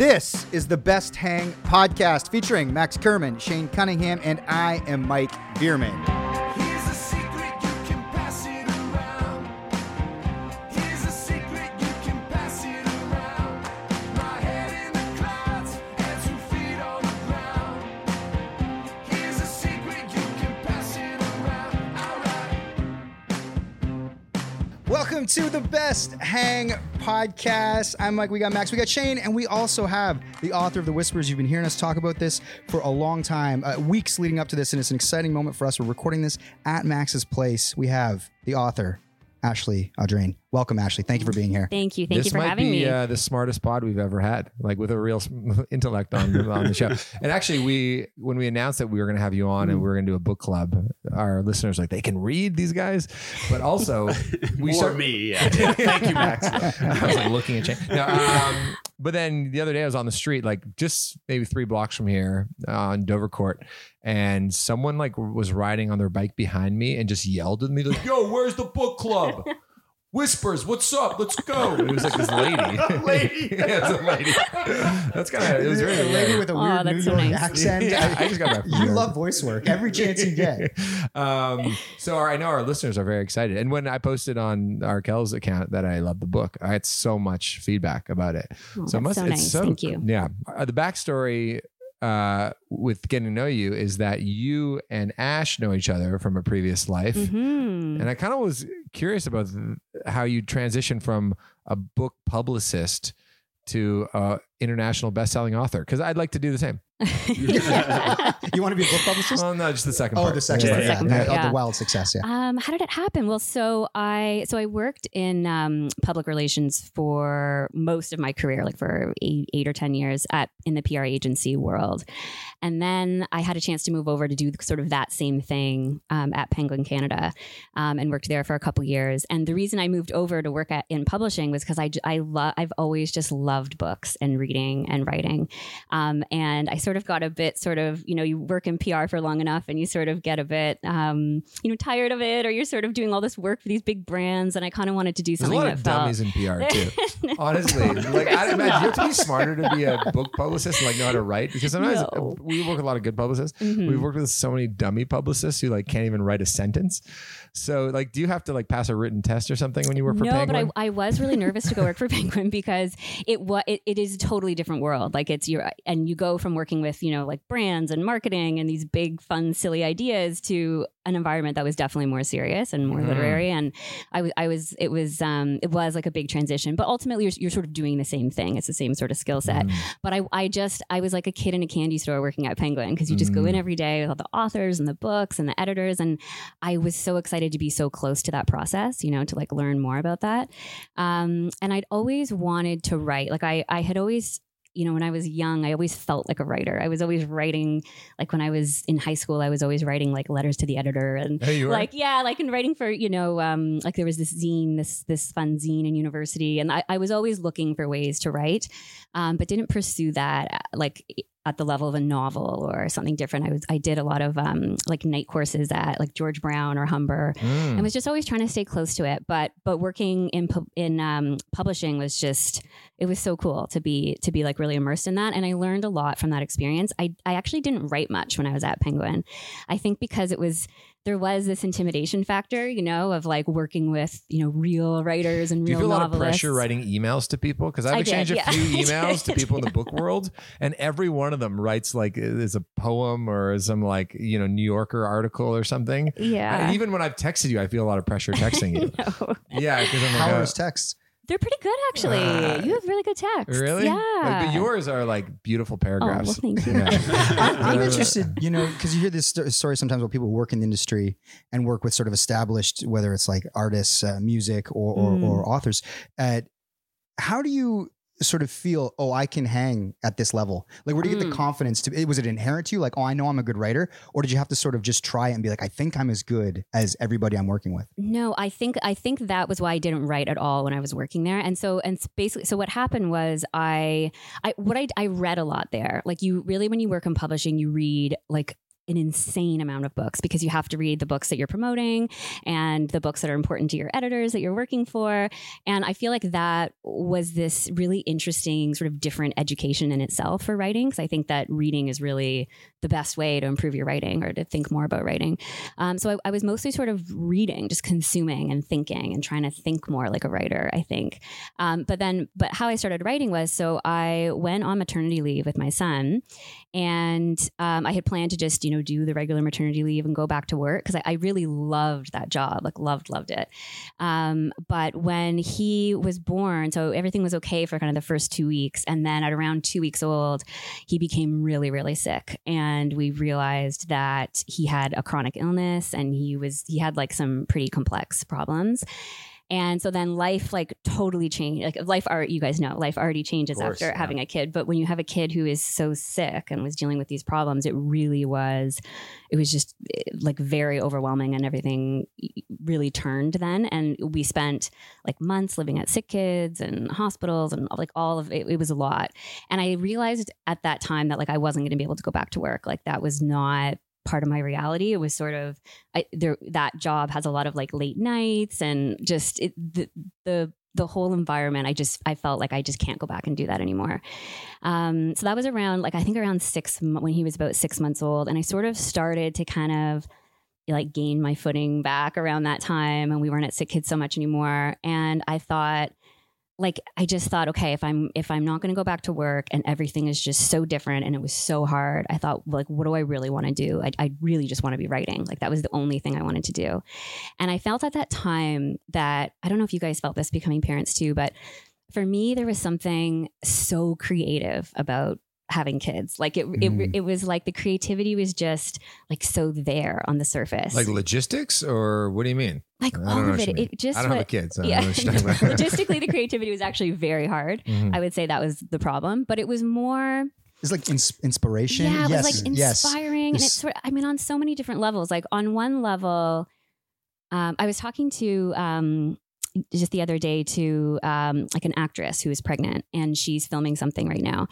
This is the Best Hang podcast featuring Max Kerman, Shane Cunningham, and I am Mike Bierman. Here's a secret, you can pass it around. Here's a secret, you can pass it around. My head in the clouds and two feet on the ground. Here's a secret, you can pass it around. Alright. Welcome to the Best Hang podcast. I'm Mike. We got Max. We got Shane, and we also have the author of the Whispers. You've been hearing us talk about this for a long time, uh, weeks leading up to this, and it's an exciting moment for us. We're recording this at Max's place. We have the author, Ashley Audrain. Welcome, Ashley. Thank you for being here. Thank you. Thank this you for might having be me. Uh, the smartest pod we've ever had, like with a real intellect on on the show. And actually, we when we announced that we were going to have you on and we were going to do a book club, our listeners were like they can read these guys, but also we For start me, yeah. Yeah. Thank you, Max. I was like looking at Shane. No, um, but then the other day I was on the street, like just maybe three blocks from here uh, on Dovercourt, and someone like was riding on their bike behind me and just yelled at me like, "Yo, where's the book club?" Whispers, what's up? Let's go. It was like this lady. lady. yeah, it was a lady. That's kind of, it was a lady with a Oh, weird that's New so York nice. accent. Yeah, I just got back from You New love voice work every chance you get. um, so our, I know our listeners are very excited. And when I posted on Arkells account that I love the book, I had so much feedback about it. Oh, so it that's so it's nice. Thank you. Yeah. Uh, the backstory uh, with getting to know you is that you and Ash know each other from a previous life. Mhm. And I kind of was curious about th- how you transitioned from a book publicist to a international best-selling author because I'd like to do the same. You want to be a book publicist? Well, no, just the second oh, part. the second Yeah, part. yeah, Yeah, second yeah. part, Oh, yeah. the wild success. Yeah. Um, how did it happen? Well, so I so I worked in um, public relations for most of my career, like for eight, eight or ten years at in the PR agency world, and then I had a chance to move over to do sort of that same thing um, at Penguin Canada, um, and worked there for a couple years. And the reason I moved over to work at in publishing was because I j- I love I've always just loved books and reading and writing, um, and I sort of got a bit sort of you know you work in PR for long enough and you sort of get a bit um, you know tired of it or you're sort of doing all this work for these big brands and I kind of wanted to do There's a something lot that of felt dummies in PR too. Honestly, like I imagine you have to be smarter to be a book publicist and like know how to write because sometimes No. we work with a lot of good publicists. Mhm. We've worked with so many dummy publicists who like can't even write a sentence. So like, do you have to like pass a written test or something when you work for no, Penguin? but I, I was really nervous to go work for Penguin because it was it, it is a totally different world. Like it's your and you go from working with you know like brands and marketing and these big fun silly ideas to an environment that was definitely more serious and more Mhm. literary. And I was I was it was um it was like a big transition. But ultimately you're, you're sort of doing the same thing. It's the same sort of skill set. Mm. But I I just I was like a kid in a candy store working at Penguin because you just go in Mm. every day with all the authors and the books and the editors and I was so excited to be so close to that process, you know, to like learn more about that. Um, and I'd always wanted to write. Like I, I had always you know, when I was young, I always felt like a writer. I was always writing, like when I was in high school, I was always writing like letters to the editor and Hey, like yeah, like in writing for you know, um, like there was this zine, this this fun zine in university, and I, I was always looking for ways to write, um, but didn't pursue that uh, like at the level of a novel or something different. I was I did a lot of um, like night courses at like George Brown or Humber, Mm. and was just always trying to stay close to it. But but working in pu- in um, publishing was just it was so cool to be to be like really immersed in that, and I learned a lot from that experience. I I actually didn't write much when I was at Penguin. I think because it was there was this intimidation factor, you know, of like working with you know real writers and Do you real feel a lot of pressure writing emails to people? Because I've I did, exchanged yeah. a few emails to people in the book world, and every one of them writes like is a poem or some like you know New Yorker article or something. Yeah. And even when I've texted you, I feel a lot of pressure texting you. No. yeah, because I'm like, How uh, are texts? They're pretty good actually. Uh, you have really good text. really? Yeah. Like, but yours are like beautiful paragraphs. Oh, well, paragraphs. thank you. I'm interested, you know, because you hear this story sometimes where people work in the industry and work with sort of established, whether it's like artists, uh, music, or or, Mm. or authors. At how do you sort of feel? Oh, I can hang at this level. Like, where do you get the Mm. confidence to? Was it inherent to you? Like, oh, I know I'm a good writer, or did you have to sort of just try it and be like, I think I'm as good as everybody I'm working with? No, I think I think that was why I didn't write at all when I was working there. And so and basically so what happened was I I what I I read a lot there. Like you really when you work in publishing, you read like an insane amount of books because you have to read the books that you're promoting and the books that are important to your editors that you're working for. And I feel like that was this really interesting sort of different education in itself for writing. Because I think that reading is really the best way to improve your writing or to think more about writing. Um, so I, I was mostly sort of reading, just consuming and thinking and trying to think more like a writer, I think. Um, but then, but how I started writing was so I went on maternity leave with my son and um, I had planned to just, you know, do the regular maternity leave and go back to work because I, I really loved that job, like loved, loved it. Um, but when he was born, so everything was okay for kind of the first two weeks. And then at around two weeks old, he became really, really sick. And we realized that he had a chronic illness and he was, he had like some pretty complex problems. And so then life like totally changed. Like life art, you guys know, life already changes course, after yeah. having a kid. But when you have a kid who is so sick and was dealing with these problems, it really was, it was just eh, like very overwhelming and everything really turned then. And we spent like months living at sick kids and hospitals and like all of it. It was a lot. And I realized at that time that like I wasn't going to be able to go back to work. Like that was not part of my reality. It was sort of I, there. That job has a lot of like late nights and just it, the the the whole environment. I just I felt like I just can't go back and do that anymore. Um, so that was around like I think around six when he was about six months old, and I sort of started to kind of like gain my footing back around that time, and we weren't at sick kids so much anymore. And I thought like I just thought, okay, if I'm if I'm not going to go back to work and everything is just so different and it was so hard, I thought, like, what do I really want to do? I, I really just want to be writing. Like that was the only thing I wanted to do. And I felt at that time that I don't know if you guys felt this becoming parents too, but for me, there was something so creative about having kids. Like it, Mm. it, it was like the creativity was just like so there on the surface. Like logistics, or what do you mean? Like I all of it. It just I don't have a kid, so I don't yeah. know what about. Logistically, the creativity was actually very hard. Mhm. I would say that was the problem, but it was more. It's like ins- inspiration. Yeah, it yes, was like yes. inspiring, and it's sort. I mean, on so many different levels. Like on one level, um, I was talking to um, just the other day to um, like an actress who is pregnant, and she's filming something right now,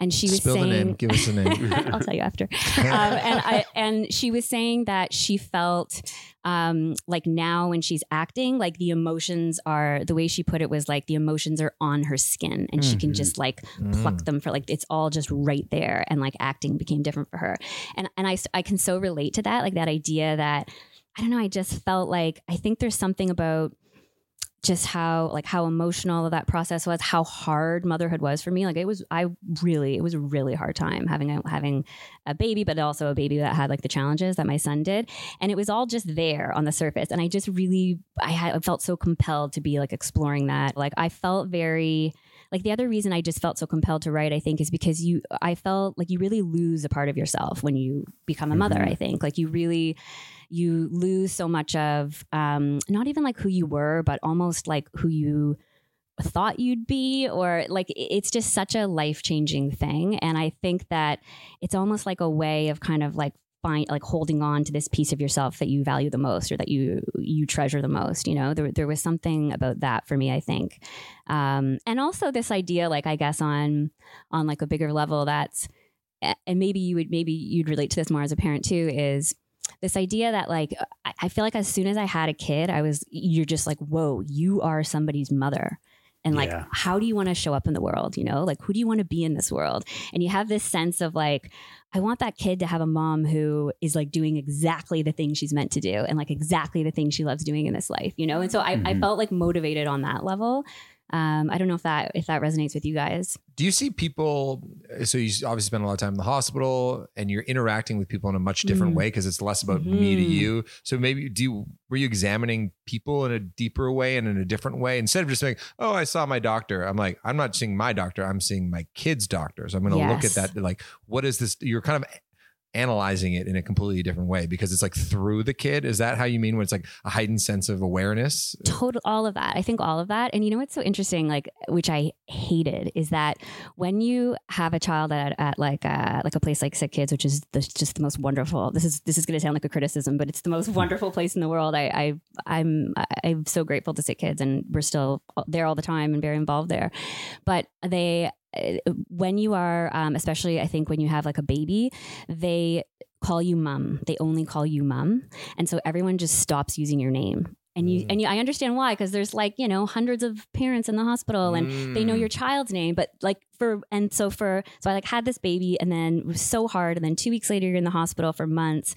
and she was Spill saying, the name. Give us the name. I'll tell you after. Um, and I and she was saying that she felt um, like now when she's acting, like the emotions are the way she put it was like the emotions are on her skin, and she can Mhm. just like Mm. pluck them for like it's all just right there, and like acting became different for her. And and I I can so relate to that, like that idea that I don't know. I just felt like I think there's something about just how like how emotional that process was how hard motherhood was for me. Like it was i really it was a really hard time having a having a baby but also a baby that had like the challenges that my son did. And it was all just there on the surface. And i just really i had I felt so compelled to be like exploring that. Like i felt very like the other reason i just felt so compelled to write i think is because you i felt like you really lose a part of yourself when you become a mother Mhm. i think. Like you really you lose so much of um, not even like who you were, but almost like who you thought you'd be or like it's just such a life-changing thing. And i think that it's almost like a way of kind of like find like holding on to this piece of yourself that you value the most or that you you treasure the most you know? There, there was something about that for me i think. Um and also this idea like i guess on on like a bigger level that's and maybe you would maybe you'd relate to this more as a parent too is this idea that like I- I feel like as soon as I had a kid, I was you're just like, whoa, you are somebody's mother. And like, Yeah. how do you want to show up in the world? You know, like who do you want to be in this world? And you have this sense of like, I want that kid to have a mom who is like doing exactly the thing she's meant to do and like exactly the thing she loves doing in this life, you know? And so I, I Mhm. felt like motivated on that level. Um, I don't know if that if that resonates with you guys. Do you see people? So you obviously spend a lot of time in the hospital, and you're interacting with people in a much different Mm. way because it's less about me to Mhm. you. So maybe do you were you examining people in a deeper way and in a different way instead of just saying, "Oh, I saw my doctor." I'm like, I'm not seeing my doctor. I'm seeing my kid's doctor. So I'm going to look at that. Like, what is this? You're kind of analyzing it in a completely different way because it's like through the kid. Is that how you mean when it's like a heightened sense of awareness? total all of that i think all of that and you know what's so interesting like which i hated is that when you have a child at, at like uh like a place like sick kids which is the, just the most wonderful this is this is going to sound like a criticism but it's the most wonderful place in the world i i i'm i'm so grateful to sick kids and we're still there all the time and very involved there but they when you are um, especially i think when you have like a baby they call you mom they only call you mom and so everyone just stops using your name and you Mm. and you, I understand why because there's like you know hundreds of parents in the hospital and they know Mm. your child's name but like for and so for so I like had this baby and then it was so hard and then two weeks later you're in the hospital for months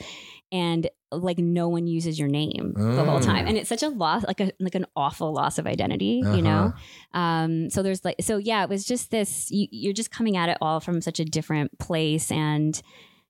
and like no one uses your name the whole time Oh. and it's such a loss like a like an awful loss of identity Uh-huh. you know um so there's like so yeah it was just this you, you're just coming at it all from such a different place and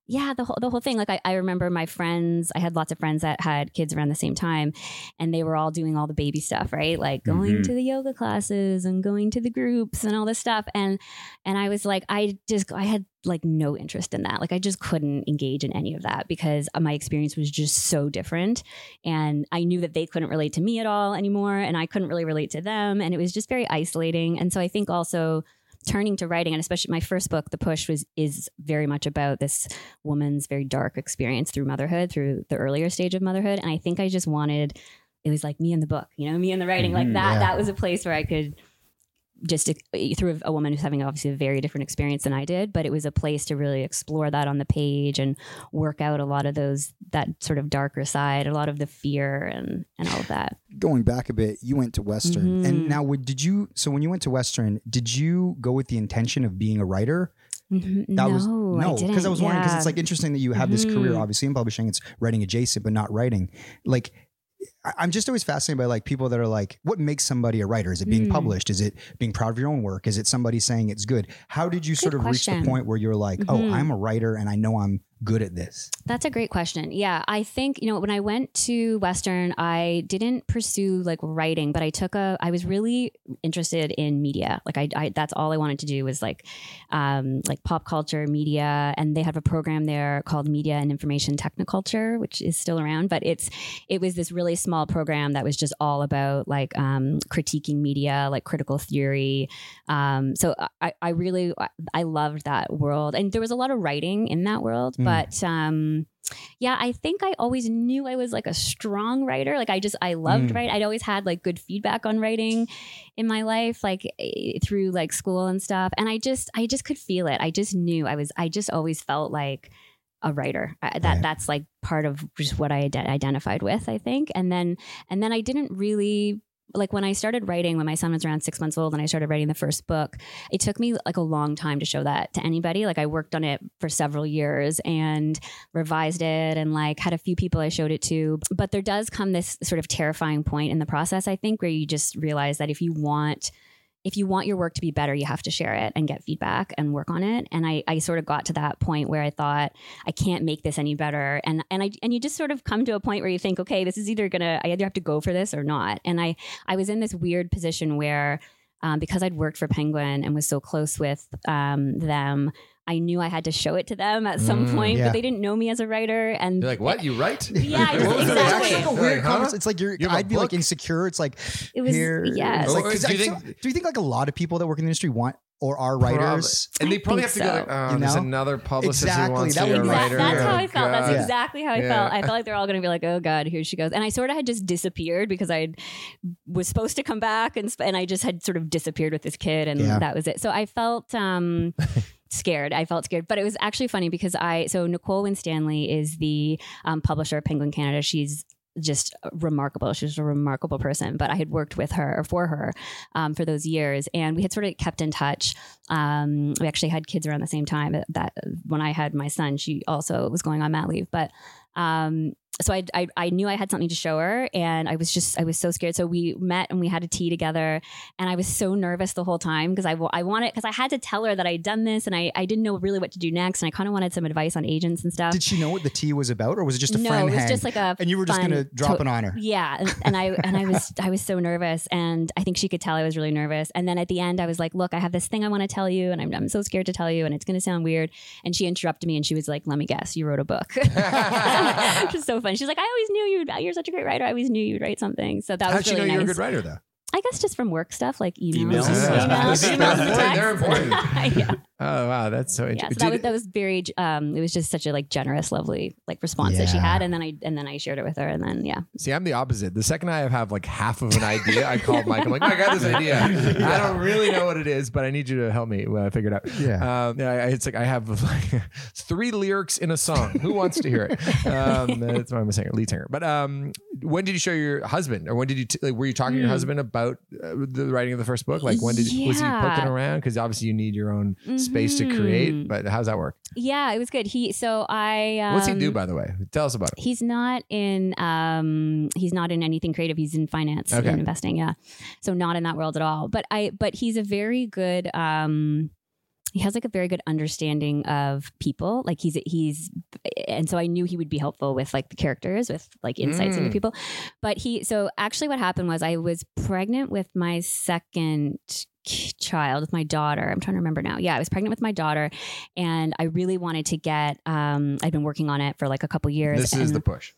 yeah the whole, the whole thing like I, I remember my friends i had lots of friends that had kids around the same time and they were all doing all the baby stuff right like going Mhm. to the yoga classes and going to the groups and all this stuff and and i was like i just i had like no interest in that like i just couldn't engage in any of that because my experience was just so different and i knew that they couldn't relate to me at all anymore and i couldn't really relate to them and it was just very isolating and so i think also turning to writing and especially my first book the push was is very much about this woman's very dark experience through motherhood through the earlier stage of motherhood and i think i just wanted it was like me in the book you know me in the writing like Mhm, that yeah. that was a place where i could just through a woman who's having obviously a very different experience than I did, but it was a place to really explore that on the page and work out a lot of those that sort of darker side, a lot of the fear and and all of that. Going back a bit, you went to Western, and Mhm. now did you? So when you went to Western, did you go with the intention of being a writer? Mhm. That no, was no, because I was wondering because it's like interesting that you have this career, Mhm. obviously in publishing, it's writing adjacent, but not writing. Like, I- I'm just always fascinated by like people that are like, what makes somebody a writer? Is it being Mm. published? Is it being proud of your own work? Is it somebody saying it's good? How did you sort of reach the point where you're like, oh, Mhm. I'm a writer and I know I'm good at this? That's a great question. Yeah, I think you know when I went to Western, I didn't pursue like writing, but I took a. I was really interested in media. Like I, I that's all I wanted to do was like, um, like pop culture, media, and they have a program there called Media and Information Technoculture, which is still around. But it's it was this really small program that was just all about like um, critiquing media, like critical theory. Um, so I, I really I loved that world, and there was a lot of writing in that world. Mm. But um, yeah, I think I always knew I was like a strong writer. Like I just I loved Mm. writing. I'd always had like good feedback on writing in my life, like eh, through like school and stuff. And I just I just could feel it. I just knew I was. I just always felt like a writer I, that Right. that's like part of just what i ide- identified with i think and then and then i didn't really like when i started writing when my son was around six months old and i started writing the first book it took me like a long time to show that to anybody. Like i worked on it for several years and revised it and like had a few people i showed it to. But there does come this sort of terrifying point in the process i think where you just realize that if you want if you want your work to be better, you have to share it and get feedback and work on it. And I, I sort of got to that point where I thought I can't make this any better. And and I and you just sort of come to a point where you think, okay, this is either gonna I either have to go for this or not. And I I was in this weird position where um, because I'd worked for Penguin and was so close with um, them. I knew I had to show it to them at some Mm. point, Yeah. but they didn't know me as a writer. And You're like, what? You write? Yeah, I just- What was the exactly. reaction? It's like a You're weird like, huh? conversation. It's like you're. You have a I'd be like insecure. It's like It was- here. yes. It's like, Or 'cause do you I- think- so- do you think like a lot of people that work in the industry want or are Probably. writers? And they probably have think to go, so. like, oh, You there's another publicist Exactly, who wants that to be a would be- Exact- writer. that's how Oh, I felt. That's God. Yeah. exactly how I Yeah. felt. I felt like they're all going to be like, "Oh God, here she goes." And I sort of had just disappeared because I was supposed to come back, and sp- and I just had sort of disappeared with this kid, and Yeah. that was it. So I felt um, scared. I felt scared, but it was actually funny because I so Nicole Winstanley is the um, publisher of Penguin Canada. She's just remarkable. She's a remarkable person. But I had worked with her or for her um, for those years, and we had sort of kept in touch. Um, we actually had kids around the same time. That when I had my son, she also was going on mat leave. But um, so I, I I knew I had something to show her, and I was just I was so scared. So we met and we had a tea together, and I was so nervous the whole time because I I wanted because I had to tell her that I had done this, and I I didn't know really what to do next, and I kind of wanted some advice on agents and stuff. Did she know what the tea was about, or was it just a friend? no, friend it was hang? just like a and you were just gonna drop to- it on her. yeah, and, and I and I was I was so nervous, and I think she could tell I was really nervous. And then at the end, I was like, "Look, I have this thing I want to tell you, and I'm I'm so scared to tell you, and it's going to sound weird." And she interrupted me, and she was like, "Let me guess, you wrote a book," which is so fun. She's like, "I always knew you'd. You're such a great writer. I always knew you'd write something." So that How'd was she know really you're a good writer, though? I guess just from work stuff like emails, Emails. Yeah. emails, Emails, texts. they're important. yeah. Oh, wow. That's so Yeah, interesting. so that was that was very. Um, it was just such a like generous, lovely like response that she had, and then I and then I shared it with her, and then yeah, See, I'm the opposite. The second I have like half of an idea, I call Mike. I'm like, Mike, I got this idea. I don't really know what it is, but I need you to help me when I figure it out. Yeah. Um, yeah, I- it's like I have like three lyrics in a song. Who wants to hear it? Um, that's why I'm a singer, lead singer. But um, when did you show your husband, or when did you t- like? Were you talking to your Hmm. husband about uh, the writing of the first book? Like when did was he poking around? Because obviously you need your own space to create. Mhm. But how's that work? yeah, it was good. He so I um, What's he do, by the way? Tell us about it. He's not in um he's not in anything creative. He's in finance Okay. and investing, yeah. So not in that world at all. But I but he's a very good um he has like a very good understanding of people. Like he's he's and so I knew he would be helpful with like the characters with like insights into Mm. people. But he so actually what happened was I was pregnant with my second child with my daughter. I'm trying to remember now. Yeah, I was pregnant with my daughter and I really wanted to get um I'd been working on it for like a couple years. This is the push.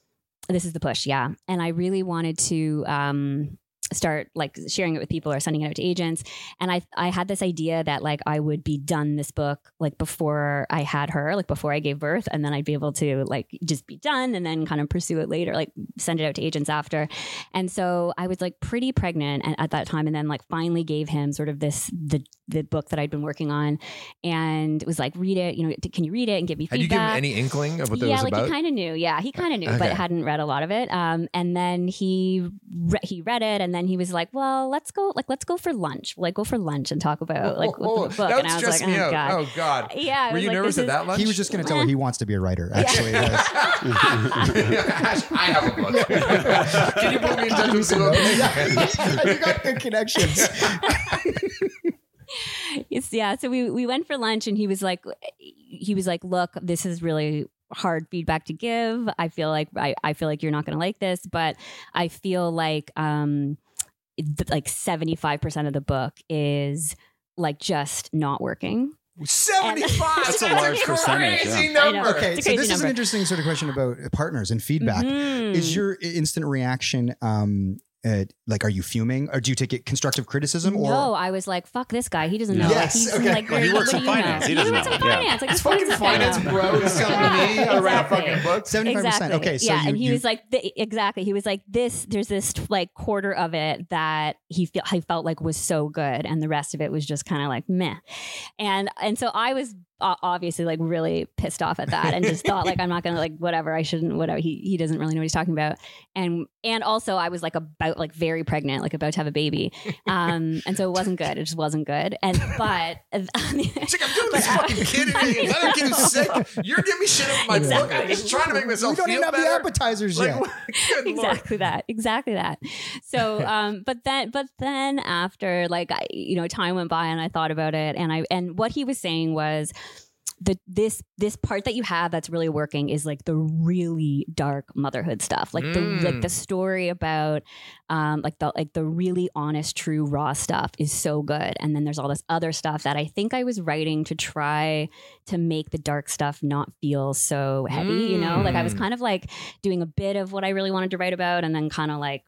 this is the push yeah and i really wanted to um start like sharing it with people or sending it out to agents and i i had this idea that like i would be done this book like before i had her like before i gave birth and then i'd be able to like just be done and then kind of pursue it later like send it out to agents after and so i was like pretty pregnant at, at that time and then like finally gave him sort of this the the book that i'd been working on and it was like read it you know can you read it and give me Had feedback any inkling of what that yeah, was like about? he kind of knew. Yeah, he kind of knew, Okay. but hadn't read a lot of it. Um, and then he re- he read it, and then he was like, "Well, let's go. Like, let's go for lunch. Like, go for lunch and talk about like Oh, what the book." that and I was like, me "Oh out. god." Oh God. Yeah, Were you like, nervous at is- that lunch? He was just going to tell her he wants to be a writer. Actually, That's- I have a book. Can you put me in touch with some you got good connections. It's- yeah so we we went for lunch and he was like he was like look this is really hard feedback to give i feel like i, I feel like you're not going to like this but i feel like um th- like 75% of the book is like just not working 75. That's a large percentage, yeah. Crazy I number. Okay, It's so crazy this is an interesting sort of question about partners and feedback. Mhm. Is your instant reaction um uh, like are you fuming or do you take it constructive criticism or no, I was like, "Fuck this guy. He doesn't know." Yes, like, he's okay. like, Well, he what works in you know? finance. He doesn't works know. in Yeah. finance. Like, It's what fucking this finance bro. He's telling me Yeah, I read a exactly. fucking book. 75%? Exactly. Okay, so yeah, you, and he you- was like, th- exactly. He was like, this. There's this like quarter of it that he felt he felt like was so good, and the rest of it was just kind of like meh. And and so I was obviously like really pissed off at that, and just thought like I'm not gonna like whatever. I shouldn't whatever. He he doesn't really know what he's talking about. And and also I was like about like very pregnant, like about to have a baby. Um, and so it wasn't good. It just wasn't good. And but She's like, I'm doing this fucking kid. and Let him get sick. You're giving me shit about my book. I'm just trying to make myself we myself don't feel even have better. the appetizers Like, yet. good lord. exactly that exactly that so um but then but then after like I, you know time went by and i thought about it and i and what he was saying was the this this part that you have that's really working is like the really dark motherhood stuff like the like Mm. the story about um like the like the really honest true raw stuff is so good and then there's all this other stuff that i think i was writing to try to make the dark stuff not feel so heavy you know like i was Mm. kind of like doing a bit of what i really wanted to write about and then kind of like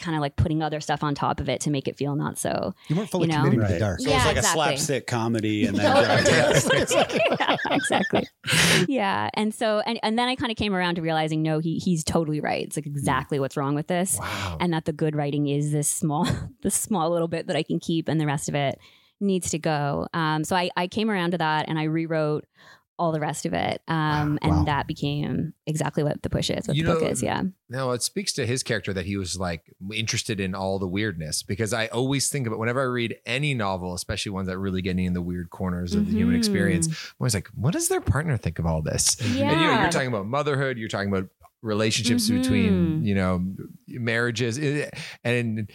kind of like putting other stuff on top of it to make it feel not so You weren't fully You know? committing to the dark. So Yeah, it's like exactly. a slapstick comedy and then yeah, exactly. Yeah, and so and and then I kind of came around to realizing no, he he's totally right. It's like exactly what's wrong with this, Wow. and that the good writing is this small, this small little bit that I can keep, and the rest of it needs to go. Um, so I I came around to that, and I rewrote all the rest of it, um, and Wow. that became exactly what the push is, what You the book is. Yeah, No, it speaks to his character that he was like interested in all the weirdness because I always think about whenever I read any novel, especially ones that really get in the weird corners of the human experience, I'm always like, what does their partner think of all this? And you know, Yeah. you're talking about motherhood, you're talking about relationships Mhm. between, you know, marriages. It- And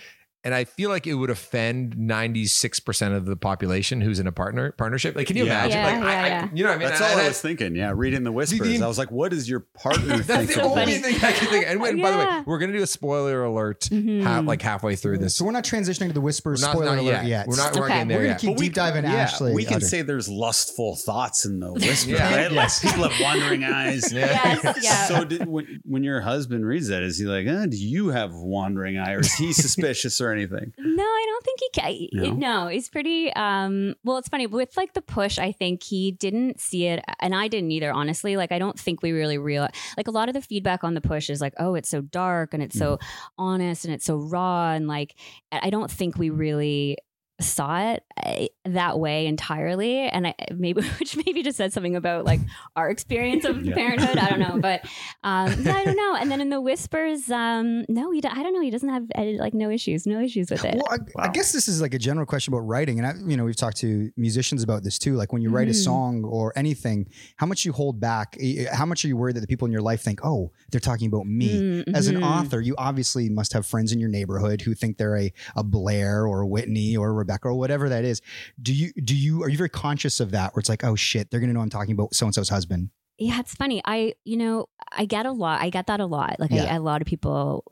and I feel like it would offend 96% of the population who's in a partner partnership. Like, can you Yeah. imagine? Yeah, like, I, yeah, I- yeah. you know what I mean? That's And all I I- was thinking. Yeah, reading the whispers. I was like, what does your partner That's the only this? thing I can think. Of. And when, by the way, we're gonna do a spoiler alert Mhm. ha- like halfway through this. So we're not transitioning to the whispers not- spoiler not alert yet. yet. We're not- we're not Okay. getting there We're gonna yet. keep But we deep diving yeah, Ashley. We can Audrey. say there's lustful thoughts in the whispers, Yeah. right? Like people have wandering eyes. Yeah. Yes, yeah. So when, when your husband reads that, is he like, uh, do you have wandering eye or is he suspicious or anything? No, I don't think he can. No? No, he's pretty. Um, well, it's funny with like the push. I think he didn't see it, and I didn't either. Honestly, like I don't think we really real. Like a lot of the feedback on the push is like, oh, it's so dark and it's so honest and it's so raw, and like I don't think we really saw it uh, that way entirely and I maybe which maybe just said something about like our experience of Yeah. parenthood I don't know but um yeah I don't know and then in the whispers um no he d- I don't know he doesn't have uh, like no issues no issues with it Well, I, I guess this is like a general question about writing, and I, you know, we've talked to musicians about this too. Like when you write a Mhm. song or anything, how much you hold back? eh, How much are you worried that the people in your life think, "Oh, they're talking about me"? As an Mhm. author, you obviously must have friends in your neighborhood who think they're a, a Blair or a Whitney or a Rebecca or whatever that is. Do you do you are you very conscious of that? Where it's like, oh shit, they're gonna know I'm talking about so and so's husband. Yeah, it's funny. I, you know, I get a lot. I get that a lot. Like, Yeah. I, a lot of people,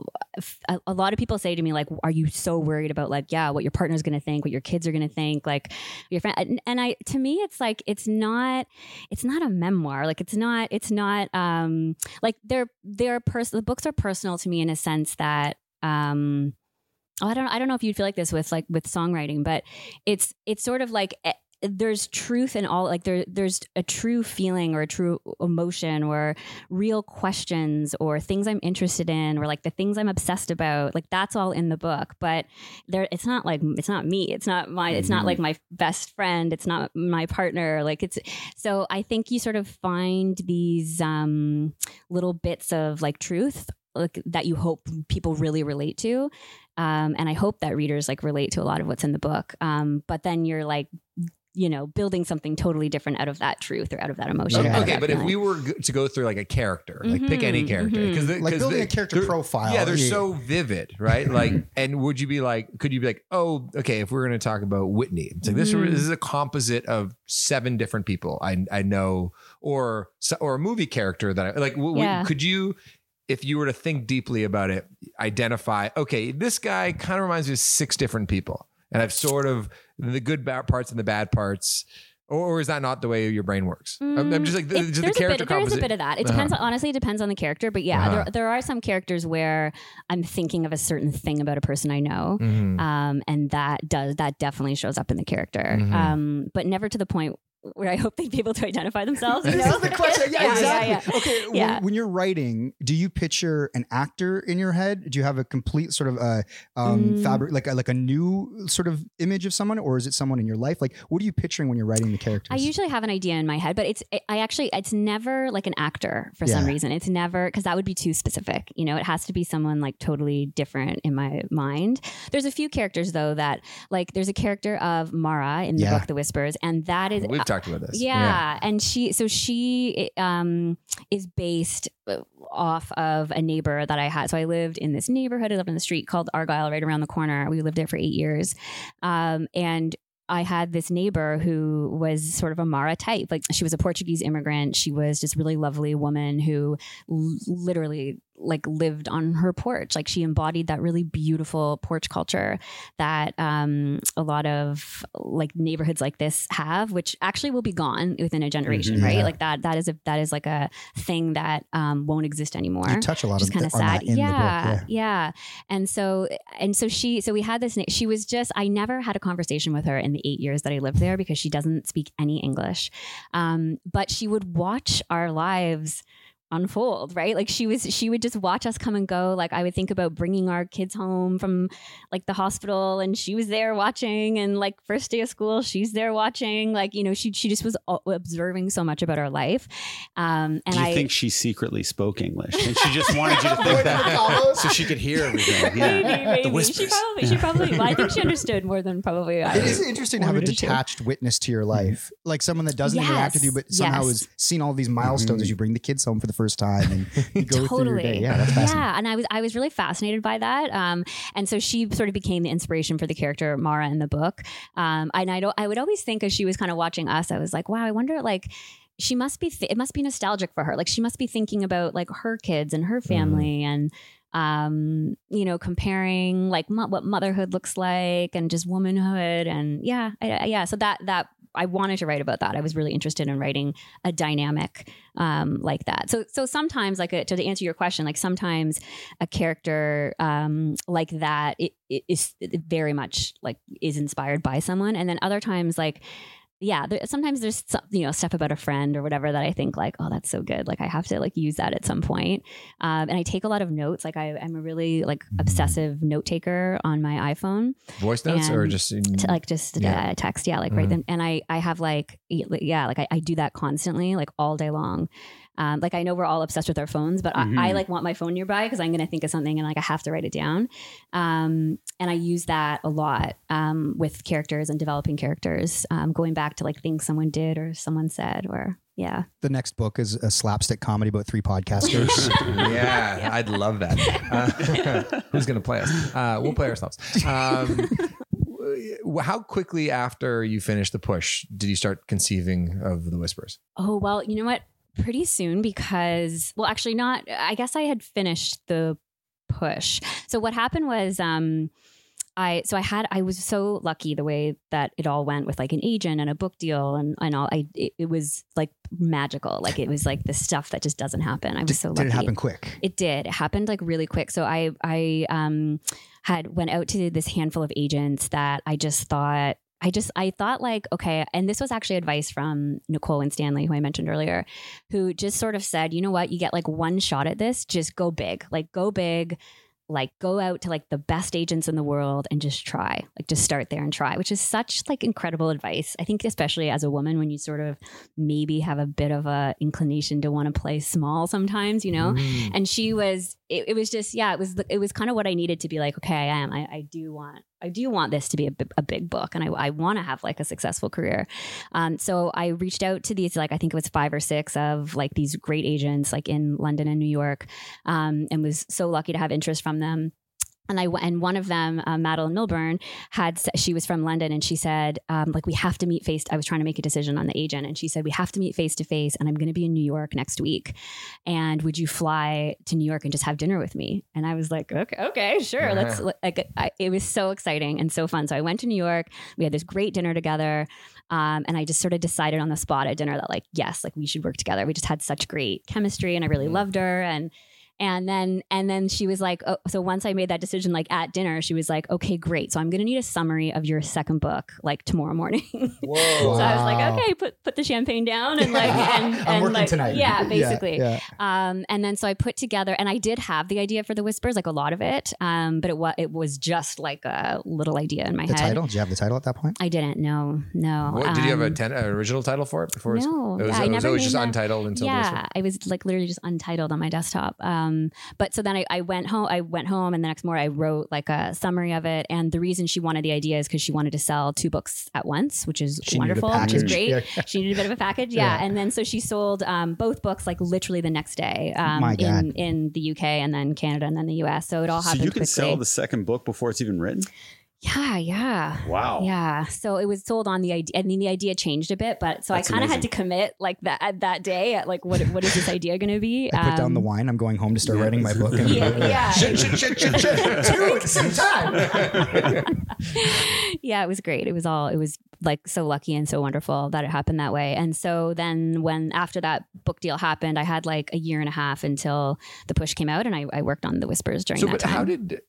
a, a lot of people say to me, like, "Are you so worried about like, yeah, what your partner's going to think, what your kids are going to think, like your friend?" And, and I, to me, it's like it's not, it's not a memoir. Like, it's not, it's not, um, like they're they're pers- The books are personal to me in a sense that, um, oh, I don't, I don't know if you'd feel like this with like with songwriting, but it's it's sort of like. eh, there's truth in all like there there's a true feeling or a true emotion or real questions or things I'm interested in or like the things I'm obsessed about like that's all in the book but there it's not like it's not me it's not my it's not like my best friend it's not my partner like it's so I think you sort of find these um little bits of like truth like that you hope people really relate to um, and I hope that readers like relate to a lot of what's in the book. Um, but then you're like, you know, building something totally different out of that truth or out of that emotion. Yeah. Okay, that but if we were to go through like a character, like pick any Mhm, character, because Like building a character profile. Yeah, they're Yeah. so vivid, right? Like, and would you be like, could you be like, oh, okay, if we're going to talk about Whitney, it's like this, Mhm. this is a composite of seven different people I I know, or or a movie character that I like. W- w- Yeah. could you? If you were to think deeply about it, identify, okay, this guy kind of reminds me of six different people. And I've sort of the good parts and the bad parts. Or, or is that not the way your brain works? I'm, I'm just like, the, just the there's character bit, there is a bit of that. It Uh-huh. depends. Honestly, it depends on the character. But yeah, Uh-huh. there, there are some characters where I'm thinking of a certain thing about a person I know, Mhm. um, and that does that definitely shows up in the character. Mhm. Um, but never to the point where I hope they'd be able to identify themselves. You This is the question. Yeah, Yeah, exactly. yeah, yeah. Okay, when- Yeah. When, you're writing, do you picture an actor in your head? Do you have a complete sort of uh, um, Mm. fabric, like a, like a new sort of image of someone, or is it someone in your life? Like, what are you picturing when you're writing the characters? I usually have an idea in my head, but it's I actually it's never like an actor for some reason. It's never because that would be too specific. You know, it has to be someone like totally different in my mind. There's a few characters though that like there's a character of Mara in the Yeah. book The Whispers, and that is We've talked about this. yeah. and she so she um is based uh, off of a neighbor that I had. So I lived in this neighborhood. I lived in the street called Argyle, right around the corner. We lived there for eight years, um, and I had this neighbor who was sort of a Mara type. Like she was a Portuguese immigrant. She was just really lovely woman who l- literally like lived on her porch. Like she embodied that really beautiful porch culture that um, a lot of like neighborhoods like this have, which actually will be gone within a generation, Mhm. right? Yeah. Like that. That is a that is like a thing that um, won't exist anymore You touch a lot of kind of sad. in yeah, yeah, And so, and so she, so we had this. She was just. I never had a conversation with her in the eight years that I lived there because she doesn't speak any English. Um, but she would watch our lives unfold right? Like she was she would just watch us come and go. Like i would think about bringing our kids home from like the hospital and she was there watching. And like first day of school she's there watching. Like you know she she just was observing so much about our life. Um and Do you i think she secretly spoke English? And she just wanted you to think that so she could hear everything? Yeah. maybe, maybe. The She probably, she probably, well, I think she understood more than probably I. It is interesting to have a wanted to detached witness to your life, like someone that doesn't interact with you, but somehow yes. has seen all these milestones as you bring the kids home for the first time and you go through your day. Yeah, that's fascinating. Yeah, and I was I was really fascinated by that. Um, and so she sort of became the inspiration for the character Mara in the book. Um, and I don't I would always think as she was kind of watching us, I was like, wow, I wonder like she must be th- it must be nostalgic for her. Like she must be thinking about like her kids and her family and um you know comparing like mo- what motherhood looks like and just womanhood and yeah I, I- yeah so that that I wanted to write about that. I was really interested in writing a dynamic um, like that. So so sometimes like a, to answer your question, like sometimes a character um, like that it, it is very much like is inspired by someone, and then other times like yeah, there, sometimes there's some, you know stuff about a friend or whatever that I think like, oh, that's so good. Like I have to like use that at some point. Um, and I take a lot of notes. Like I, I'm a really like obsessive note taker on my iPhone Voice notes or just in, to, like just Yeah. uh, text yeah like right Mhm. then and i i have like like, yeah like I, I do that constantly like all day long um, like i know we're all obsessed with our phones but I, I Mhm. like want my phone nearby because i'm gonna think of something and like i have to write it down um, and i use that a lot um, with characters and developing characters um, going back to like things someone did or someone said or yeah The next book is a slapstick comedy about three podcasters. yeah, I'd love that. Uh, who's going to play us? Uh, we'll play ourselves. Um, how quickly after you finished the push did you start conceiving of the whispers? Oh, well, you know what? Pretty soon because, well, actually, not. I guess I had finished the push. So what happened was, um, I so I had I was so lucky the way that it all went with like an agent and a book deal and and all. I it, it was like magical. Like it was like the stuff that just doesn't happen. I was did, so did lucky. it happen quick? It did. It happened like really quick. So I I um had went out to this handful of agents that I just thought I just I thought like okay, and this was actually advice from Nicole Winstanley, who I mentioned earlier, who just sort of said, you know what, you get like one shot at this, just go big, like go big. Like go out to like the best agents in the world and just try. Like just start there and try, which is such like incredible advice. I think especially as a woman when you sort of maybe have a bit of a inclination to want to play small sometimes, you know and she was it, it was just yeah it was it was kind of what i needed to be like okay i am i, I do want i do want this to be a, big book and i, I want to have like a successful career um, so i reached out to these like i think it was five or six of like these great agents like in london and new york um, and was so lucky to have interest from them and I and one of them, uh, Madeleine Milburn, had she was from London, and she said, um, like we have to meet face. I was trying to make a decision on the agent, and she said we have to meet face to face, and I'm going to be in New York next week, and would you fly to New York and just have dinner with me? And I was like, okay, okay, sure, let's. Like, I, it was so exciting and so fun. So I went to New York. We had this great dinner together, um, and I just sort of decided on the spot at dinner that like, yes, like we should work together. We just had such great chemistry, and I really loved her, and and then and then she was like, oh, so once I made that decision, like at dinner, she was like, okay, great. So I'm gonna need a summary of your second book, like tomorrow morning. Whoa. so I was like, okay, put put the champagne down and like and, I'm and working like tonight. yeah, Yeah, basically. yeah. Um, and then so I put together, and I did have the idea for the whispers, like a lot of it, um, but it was it was just like a little idea in my head. The head. title? Did you have the title at that point? I didn't. No, no. What, did you have a Um, ten, an original title for it before? No, it was, yeah, I it was always just that. untitled until yeah, it was like literally just untitled on my desktop. Um, but so then I, I went home. I went home, and the next morning I wrote like a summary of it. And the reason she wanted the idea is because she wanted to sell two books at once, which is She wonderful, which is great. Yeah. She needed a bit of a package, yeah. Yeah. And then so she sold um, both books like literally the next day um, in in the UK and then Canada and then the US. So it all So happened you can quickly. sell the second book before it's even written. Yeah, yeah. Wow. Yeah. So it was sold on the idea. I mean, the idea changed a bit, but so That's I kind of had to commit like that at that day. At like, what what is this idea going to be? I put down the Um, wine. I'm going home to start Yeah, writing my book. And Yeah, yeah. Shit, shit, shit, shit, shit. Two at the same time. yeah, it was great. It was all, it was like so lucky and so wonderful that it happened that way. And so then when after that book deal happened, I had like a year and a half until the push came out and I, I worked on the whispers during So, that but time. how did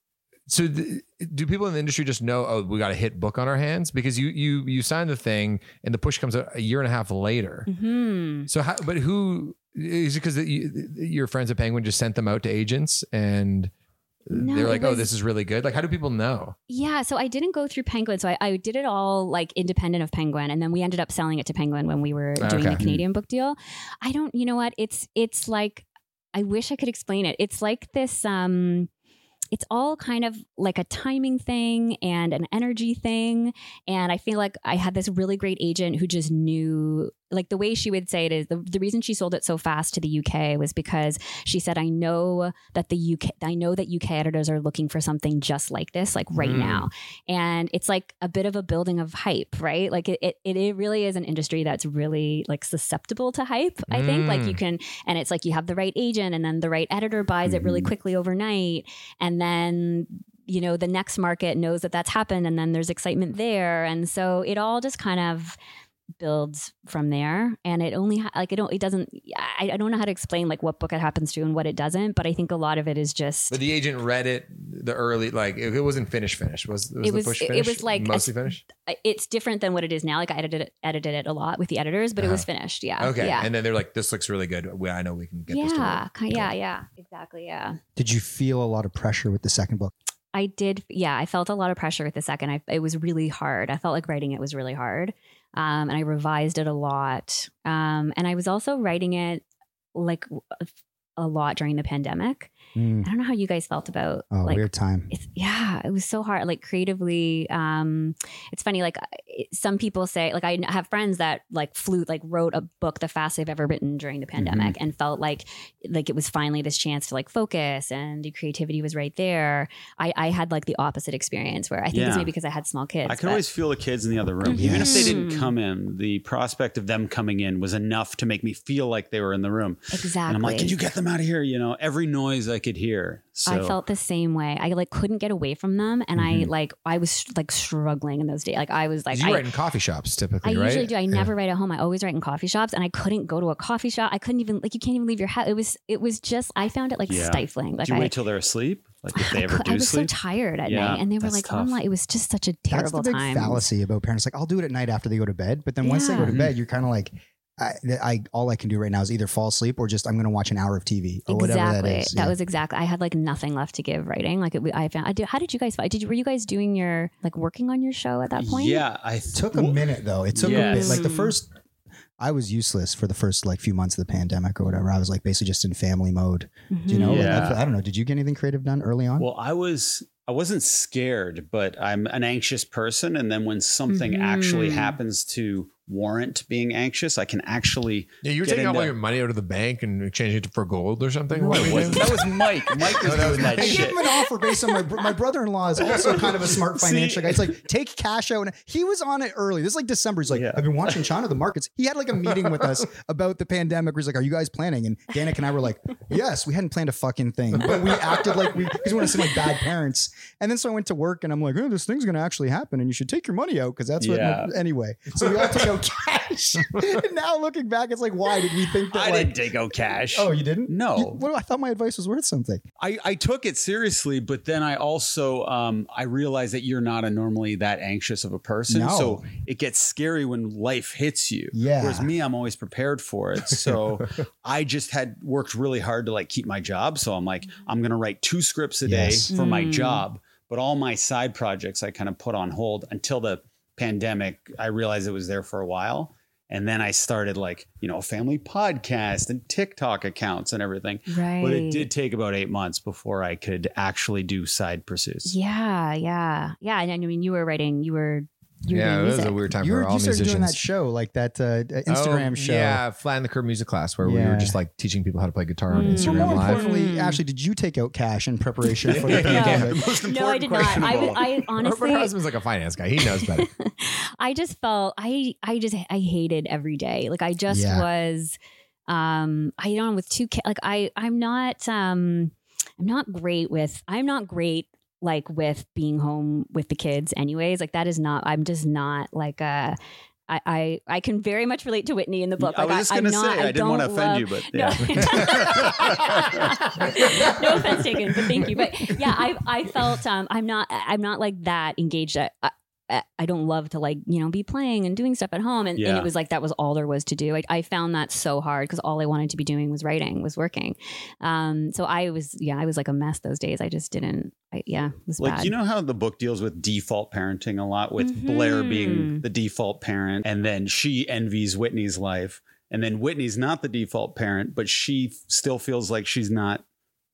so the, do people in the industry just know? Oh, we got a hit book on our hands because you you you signed the thing and the push comes out a year and a half later. hmm So, how, but who is it? Because you, your friends at Penguin just sent them out to agents and. No, they're like, oh, this is really good. Like, how do people know? Yeah, so I didn't go through Penguin. So I, I did it all like independent of Penguin, and then we ended up selling it to Penguin when we were doing Okay. the Canadian book deal. I don't, you know what? It's it's like I wish I could explain it. It's like this. um it's all kind of like a timing thing and an energy thing. And I feel like I had this really great agent who just knew, like the way she would say it is the, the reason she sold it so fast to the UK was because she said, I know that the UK, I know that UK editors are looking for something just like this, like right Mm. now. And it's like a bit of a building of hype, right? Like it, it, it really is an industry that's really like susceptible to hype, I think. Like Mm. you can, and it's like you have the right agent and then the right editor buys it really Mhm. quickly overnight. And then, you know, the next market knows that that's happened and then there's excitement there. And so it all just kind of builds from there and it only ha- like it don't it doesn't I, I don't know how to explain like what book it happens to and what it doesn't but i think a lot of it is just But the agent read it the early, like it, it wasn't finished. Finished was, was It the was- push it- it was like a- mostly finished. it's different than what it is now like i edited it edited it a lot with the editors but it was uh-huh. finished yeah Okay, yeah and then they're like, "This looks really good. We, I know we can get this." To yeah yeah yeah exactly yeah Did you feel a lot of pressure with the second book? I did. Yeah, I felt a lot of pressure with the second. I, it was really hard. I felt like writing it was really hard, um, and I revised it a lot. Um, and I was also writing it like a lot during the pandemic. Mm. I don't know how you guys felt about Oh, like weird time. it's yeah it was so hard like creatively um it's funny like some people say like i have friends that like flew like wrote a book the fastest they've ever written during the pandemic and felt like like it was finally this chance to like focus and the creativity was right there i i had like the opposite experience where i think it's maybe because i had small kids I could but- always feel the kids in the other room. Even if they didn't Mhm. come in, the prospect of them coming in was enough to make me feel like they were in the room. exactly And I'm like, can you get them out of here? You know, every noise I could hear. So I felt the same way. I like couldn't get away from them, and I Mhm. like I was like struggling in those days. Like I was like you I, write in coffee shops I typically, right? I usually do. I never write at home. I always write in coffee shops, and I couldn't go to a coffee shop. I couldn't even like you can't even leave your house. It was it was just I found it like Yeah. stifling. Like do you I, wait till they're asleep? Like if they I, ever cou- do I was sleep? so tired at Yeah, night, and they were like, tough. "Oh my!" It was just such a That's terrible the big time. fallacy about parents. Like, I'll do it at night after they go to bed. But then once they go to bed, you're kind of like, I, I all I can do right now is either fall asleep or just I'm going to watch an hour of TV or whatever Exactly. that is. Yeah. was exactly. I had like nothing left to give writing. Like it, I found. I did, how did you guys? Did you were you guys doing your like working on your show at that point? Yeah, I It took a minute though. It took a bit. Like the Mm. first, I was useless for the first like few months of the pandemic or whatever. I was like basically just in family mode. Mhm. Do you know? Like, Yeah. I, I don't know. Did you get anything creative done early on? Well, I was I wasn't scared, but I'm an anxious person and then when something actually Mhm. happens to warrant being anxious, I can actually Yeah, you were Get taking all your money out of the bank and exchanging it for gold or something. No, What it were you wasn't. doing? That was Mike. Mike was No, oh, that was doing that I Mike. gave shit. him an offer based on my my brother in law is also kind of a smart See? financial guy. It's like take cash out, and he was on it early. This is like December. He's like, Yeah. I've been watching China the markets. He had like a meeting with us about the pandemic. Where he's like, Are you guys planning? And Danik and I were like, Yes, we hadn't planned a fucking thing, but we acted like we because we want to seem like bad parents. And then so I went to work, and I'm like, Oh, this thing's gonna actually happen, and you should take your money out because that's what. Yeah. Anyway, so we all took out cash. and now looking back, it's like, why did we think that? I like, didn't take out cash. Oh, you didn't? No. You- what, I thought my advice was worth something. I, I took it seriously, but then I also um, I realized that you're not a normally that anxious of a person. No. So it gets scary when life hits you. Yeah. Whereas me, I'm always prepared for it. So I just had worked really hard to like keep my job. So I'm like, I'm gonna write two scripts a day Yes. for my Mm. job. But all my side projects I kind of put on hold until the pandemic. I realized it was there for a while. And then I started like, you know, a family podcast and TikTok accounts and everything. Right. But it did take about eight months before I could actually do side pursuits. Yeah, yeah, yeah. And I mean, you were writing. You were you were yeah, it was music. a weird time You, for were, all you started doing that show, like that uh, Instagram Oh, show. Yeah, Flatten the Curve music class where we were just like teaching people how to play guitar on Mm. But Instagram more Live. importantly, Ashley, did you take out cash in preparation for the pandemic? The no, I did not. I of I honestly. her husband's like a finance guy. He knows better. I just felt I I just I hated every day. Like I just Yeah. was um I don't know with two kids like I I'm not um I'm not great with I'm not great like with being home with the kids anyways. Like that is not I'm just not like a I, I, I can very much relate to Whitney in the book. I Like, was just going to say, I, didn't want to offend love- you, but No. yeah. no offense taken, but thank you. But yeah, I I felt um I'm not I'm not like that engaged. I, I, I don't love to like you know be playing and doing stuff at home, and, and it was like that was all there was to do. I, I found that so hard because all I wanted to be doing was writing, was working. Um, so I was yeah, I was like a mess those days. I just didn't. I, yeah, it was Like bad. you know how the book deals with default parenting a lot, with Blair being Mhm. the default parent, and then she envies Whitney's life, and then Whitney's not the default parent, but she still feels like she's not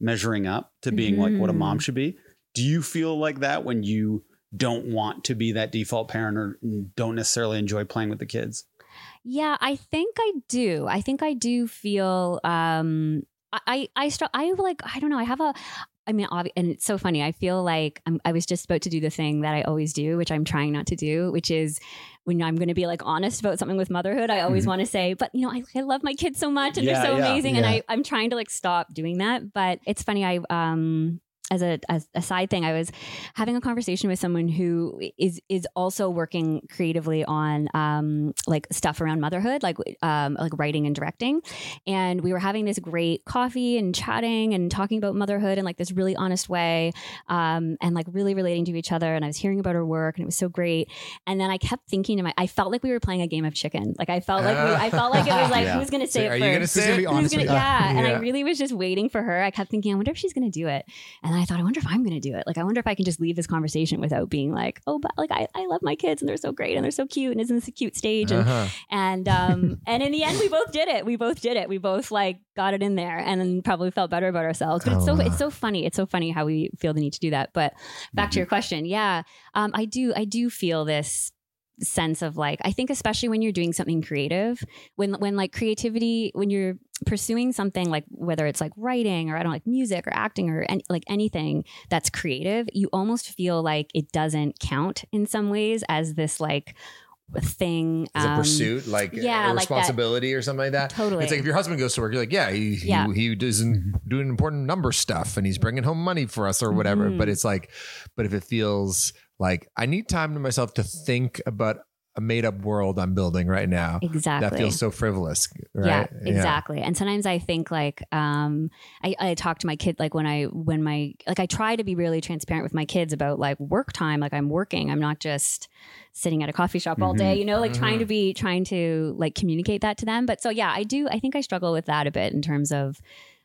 measuring up to being like what a mom Mhm. should be. Do you feel like that when you don't want to be that default parent or don't necessarily enjoy playing with the kids? Yeah, I think I do. I think I do feel um I I I, str- I like I don't know. I have a I mean, obvi- and it's so funny. I feel like I'm, I was just about to do the thing that I always do, which I'm trying not to do, which is when I'm going to be like honest about something with motherhood. I always Mhm. want to say, but you know, I, I love my kids so much and Yeah, they're so yeah, amazing, and. I I'm trying to like stop doing that. But it's funny. I um as a as a side thing, I was having a conversation with someone who is is also working creatively on um, like stuff around motherhood, like um, like writing and directing. And we were having this great coffee and chatting and talking about motherhood in like this really honest way, um, and like really relating to each other. And I was hearing about her work, and it was so great. And then I kept thinking to my, I felt like we were playing a game of chicken. Like I felt like we, I felt like it was like Yeah. who's gonna say are it you gonna first? say Who's gonna be it? Gonna- you? yeah. And I really was just waiting for her. I kept thinking, I wonder if she's going to do it. And I thought, I wonder if I'm going to do it. Like, I wonder if I can just leave this conversation without being like, oh, but like, I, I love my kids and they're so great and they're so cute and isn't this a cute stage? And, Uh-huh. and, um, and in the end, we both did it. We both did it. We both like got it in there and then probably felt better about ourselves. But it's so, Oh, wow. it's so funny. It's so funny how we feel the need to do that. But back to your question. Yeah. Um, I do, I do feel this sense of like i think especially when you're doing something creative when when like creativity when you're pursuing something like whether it's like writing or i don't know, like music or acting or any, like anything that's creative you almost feel like it doesn't count in some ways as this like thing As a um, pursuit, like yeah, a like responsibility or something like that. Totally. It's like if your husband goes to work, you're like, yeah, he, Yeah. he, he doesn't doing important number stuff and he's bringing home money for us or whatever. Mhm. But it's like, but if it feels like I need time to myself to think about a made up world I'm building right now, exactly that feels so frivolous. Yeah, Right? exactly. And sometimes I think like um I, I talk to my kid like when I when my like I try to be really transparent with my kids about like work time. Like I'm working. I'm not just sitting at a coffee shop all day, you know, like trying to be trying to like communicate that to them. But so yeah, I do I think I struggle with that a bit in terms of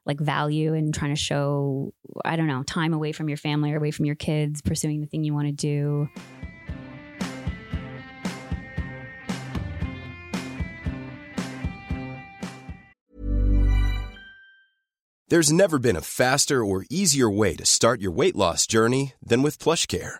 like value and trying to show I don't know, time away from your family or away from your kids, pursuing the thing you want to do. There's never been a faster or easier way to start your weight loss journey than with PlushCare.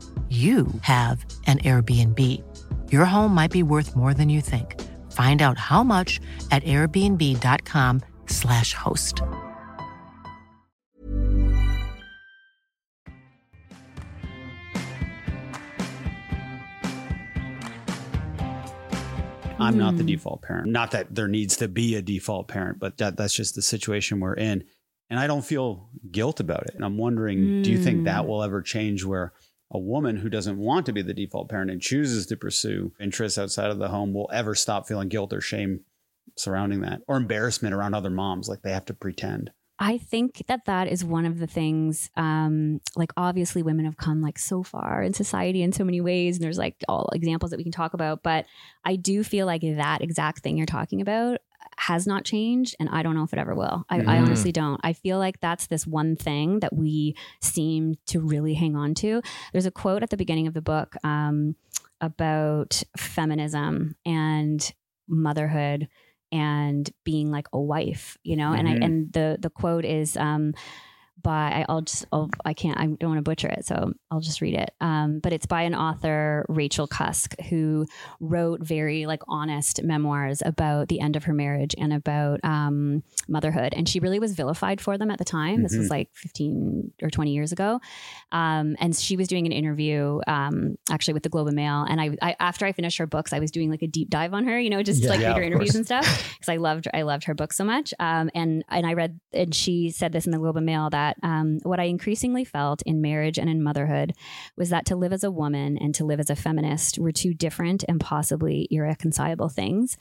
you have an Airbnb. Your home might be worth more than you think. Find out how much at airbnb.com/slash host. I'm not the Hmm. default parent. Not that there needs to be a default parent, but that that's just the situation we're in. And I don't feel guilt about it. And I'm wondering, do you think that Mm. will ever change where a woman who doesn't want to be the default parent and chooses to pursue interests outside of the home will ever stop feeling guilt or shame surrounding that or embarrassment around other moms like they have to pretend? I think that that is one of the things. Um, like obviously, women have come like so far in society in so many ways, and there's like all examples that we can talk about. But I do feel like that exact thing you're talking about has not changed, and I don't know if it ever will. I, I Mhm. honestly don't. I feel like that's this one thing that we seem to really hang on to. There's a quote at the beginning of the book um, about feminism and motherhood and being like a wife, you know, and I Mhm. and the the quote is um by I- I'll just I'll, I can't I don't want to butcher it, so I'll just read it. Um, but it's by an author Rachel Cusk who wrote very like honest memoirs about the end of her marriage and about um, motherhood, and she really was vilified for them at the time. This was Mhm. like fifteen or twenty years ago, um, and she was doing an interview um, actually with the Globe and Mail, and I, I after I finished her books, I was doing like a deep dive on her, you know, just Yeah. like Yeah, read her interviews course. and stuff because I loved I loved her book so much. Um, and and I read and she said this in the Globe and Mail that um, what I increasingly felt in marriage and in motherhood was that to live as a woman and to live as a feminist were two different and possibly irreconcilable things.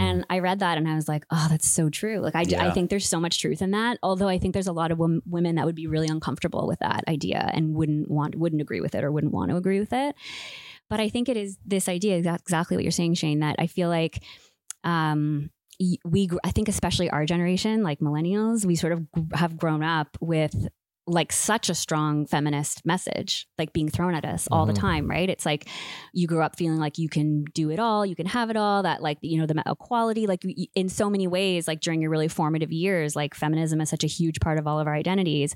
And I read that and I was like, oh, that's so true. Like I, Yeah. think there's so much truth in that. Although I think there's a lot of wom- women that would be really uncomfortable with that idea and wouldn't want wouldn't agree with it or wouldn't want to agree with it. But I think it is this idea exactly what you're saying, Shane. That I feel like um, we, I think especially our generation, like millennials, we sort of have grown up with like such a strong feminist message like being thrown at us all the Mhm. time right it's like you grew up feeling like you can do it all you can have it all that like you know the equality like in so many ways like during your really formative years like feminism is such a huge part of all of our identities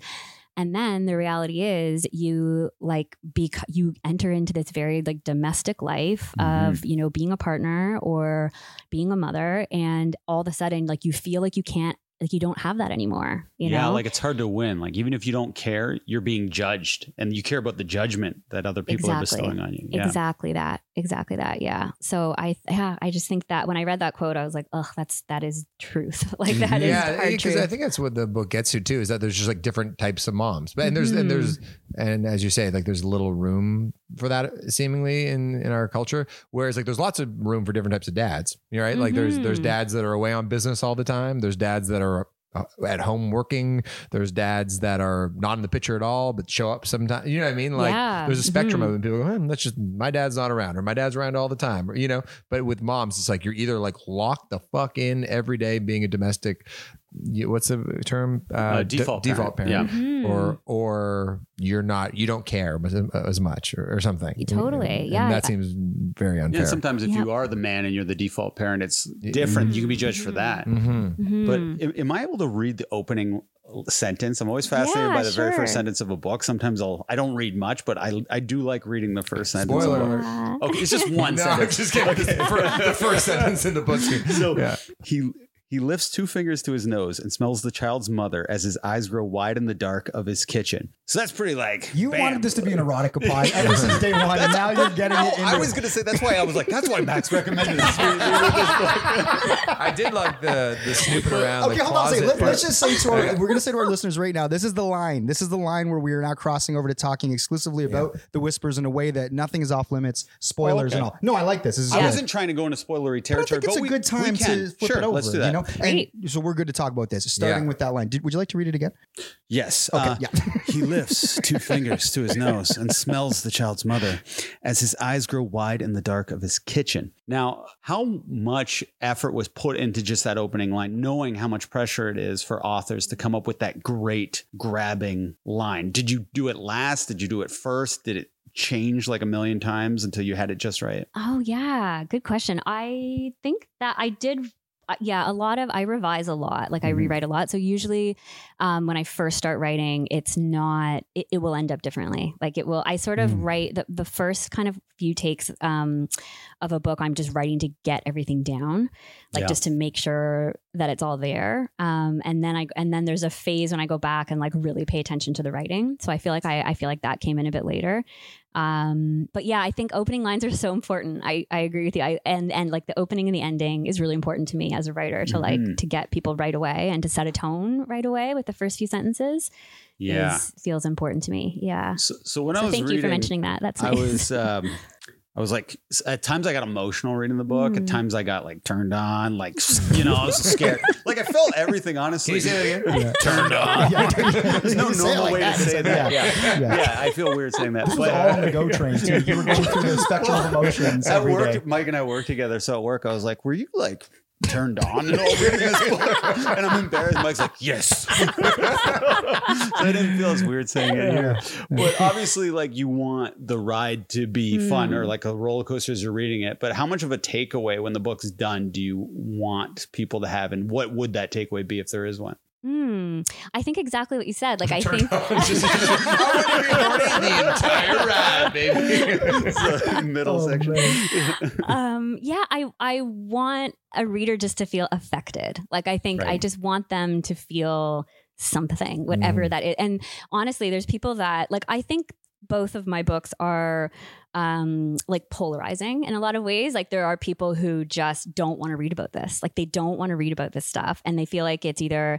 and then the reality is you like bec- you enter into this very like domestic life of mm-hmm. you know being a partner or being a mother and all of a sudden like you feel like you can't like you don't have that anymore you yeah, know like it's hard to win. Like even if you don't care, you're being judged, and you care about the judgment that other people are bestowing on you. Yeah. Exactly that. Exactly that. Yeah. So I yeah, I just think that when I read that quote, I was like, oh, that's that is truth. like that mm-hmm. is yeah, hard because. I think that's what the book gets to too. Is that there's just like different types of moms, but and there's and there's mm-hmm. and as you say, like there's little room for that seemingly in in our culture. Whereas like there's lots of room for different types of dads. You're right. Like there's there's Mhm. dads that are away on business all the time. There's dads that are uh, at home working. There's dads that are not in the picture at all, but show up sometimes. You know what I mean? Like Yeah. there's a spectrum Mhm. of. People go, hmm, that's just my dad's not around or my dad's around all the time. Or, you know, but with moms, it's like you're either like locked the fuck in every day being a domestic. You- What's the term? Uh, d- default default parent. parent, Yeah. Mhm. or or you're not, you don't care as, as much or, or something. Totally, And yeah. that seems very Yeah, unfair. and sometimes if Yeah. you are the man and you're the default parent, it's different. You can be judged for that. Mhm. But Mhm. am, am I able to read the opening sentence? I'm always fascinated Yeah, by the very first sentence of a book. Sometimes I'll I don't read much, but I I do like reading the first sentence. Spoiler of a book. alert. Okay, it's just one No, I'm sentence. just kidding. This is the the first sentence in the book. So Yeah. he he lifts two fingers to his nose and smells the child's mother as his eyes grow wide in the dark of his kitchen. So that's pretty like You bam. wanted this to be an erotica pod ever since day one, and now you're getting No, it. Into I was gonna say that's why I was like that's why Max recommended this. I did like the the snooping around. Okay, the hold on a second. closet Let, us just say to our, we're going to say to our listeners right now, this is the line. This is the line where we are now crossing over to talking exclusively about the whispers in a way that nothing is off limits, spoilers Oh, okay. and all. No, I like this. This is I good. wasn't trying to go into spoilery But I territory, think it's a we- good we time can. to flip sure, it over. Let's do that. You know. Great. And so we're good to talk about this. Starting Yeah. with that line. Did, would you like to read it again? Yes. Okay, uh, yeah. he lifts two fingers to his nose and smells the child's mother as his eyes grow wide in the dark of his kitchen. Now, how much effort was put into just that opening line, knowing how much pressure it is for authors to come up with that great grabbing line? Did you do it last? Did you do it first? Did it change like a million times until you had it just right? Oh yeah, good question. I think that I did. uh, Yeah, a lot of I revise a lot. Like I Mhm. rewrite a lot. So usually, um, when I first start writing, it's not. It, it will end up differently. Like it will. I sort of Mm. write the the first kind of few takes um, of a book. I'm just writing to get everything down, like Yeah. just to make sure that it's all there. Um, and then I and then there's a phase when I go back and like really pay attention to the writing. So I feel like I, I feel like that came in a bit later. Um, but yeah, I think opening lines are so important. I, I agree with you. I, and and like the opening and the ending is really important to me as a writer to like Mhm. to get people right away and to set a tone right away with the first few sentences. Yeah. is, feels important to me. Yeah. So, so when I was thank you for mentioning that. That's nice. I was um I was like at times I got emotional reading the book. At Mm. times I got like turned on, like you know, I was scared. like I felt everything honestly. Can you say that again? Turned on. There's no You say it normal like way that. to say that. Yeah. Yeah. Yeah. Yeah. I feel weird saying that. This But all on the go train too. You were going through the spectrum of emotions at every work, day. Mike and I work together. So at work, I was like, "Were you like turned on and all reading this book?" And I'm embarrassed. Mike's like, "Yes." so I didn't feel as weird saying it here. But obviously, like you want the ride to be hmm. fun or like a roller coaster as you're reading it. But how much of a takeaway when the book's done do you want people to have, and what would that takeaway be if there is one? Hmm. I think exactly what you said. Like I think Just- I want to record the entire ride, baby. Middle Oh, section. um yeah i i want a reader just to feel affected like i think i just want them to feel something whatever that is and honestly there's people that like i think both of my books are um like polarizing in a lot of ways like there are people who just don't want to read about this like they don't want to read about this stuff and they feel like it's either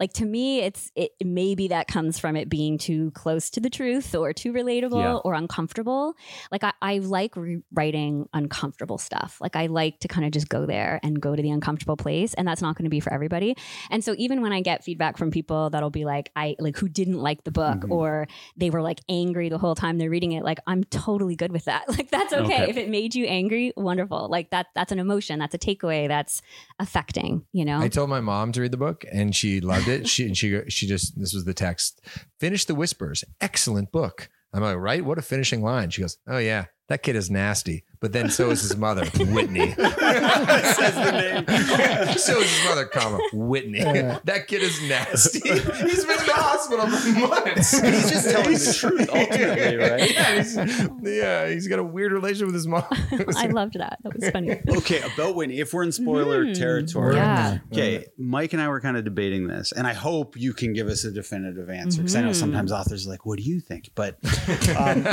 like to me it's it maybe that comes from it being too close to the truth or too relatable Yeah. or uncomfortable like I, I like re- writing uncomfortable stuff like i like to kind of just go there and go to the uncomfortable place and that's not going to be for everybody and so even when i get feedback from people that'll be like i like who didn't like the book Mhm. or they were like angry the whole time they're reading it like i'm totally good with that like that's okay. Okay. if it made you angry wonderful like that that's an emotion that's a takeaway that's affecting you know I told my mom to read the book, and she loved it. She she she just this was the text. Finish the whispers. Excellent book. I'm like, right? What a finishing line. She goes, Oh yeah, that kid is nasty. But then so is his mother, Whitney. Says the name. so is his mother, comma Whitney. that kid is nasty. He's been in the hospital for months. He's just telling the truth, ultimately, right? Yeah, he's, yeah, he's got a weird relationship with his mom. i loved that that was funny Okay, about Whitney. If we're in spoiler Mhm. territory, Yeah. Okay, Mike and I were kind of debating this, and I hope you can give us a definitive answer because I know Mhm. sometimes authors are like, "What do you think?" But um,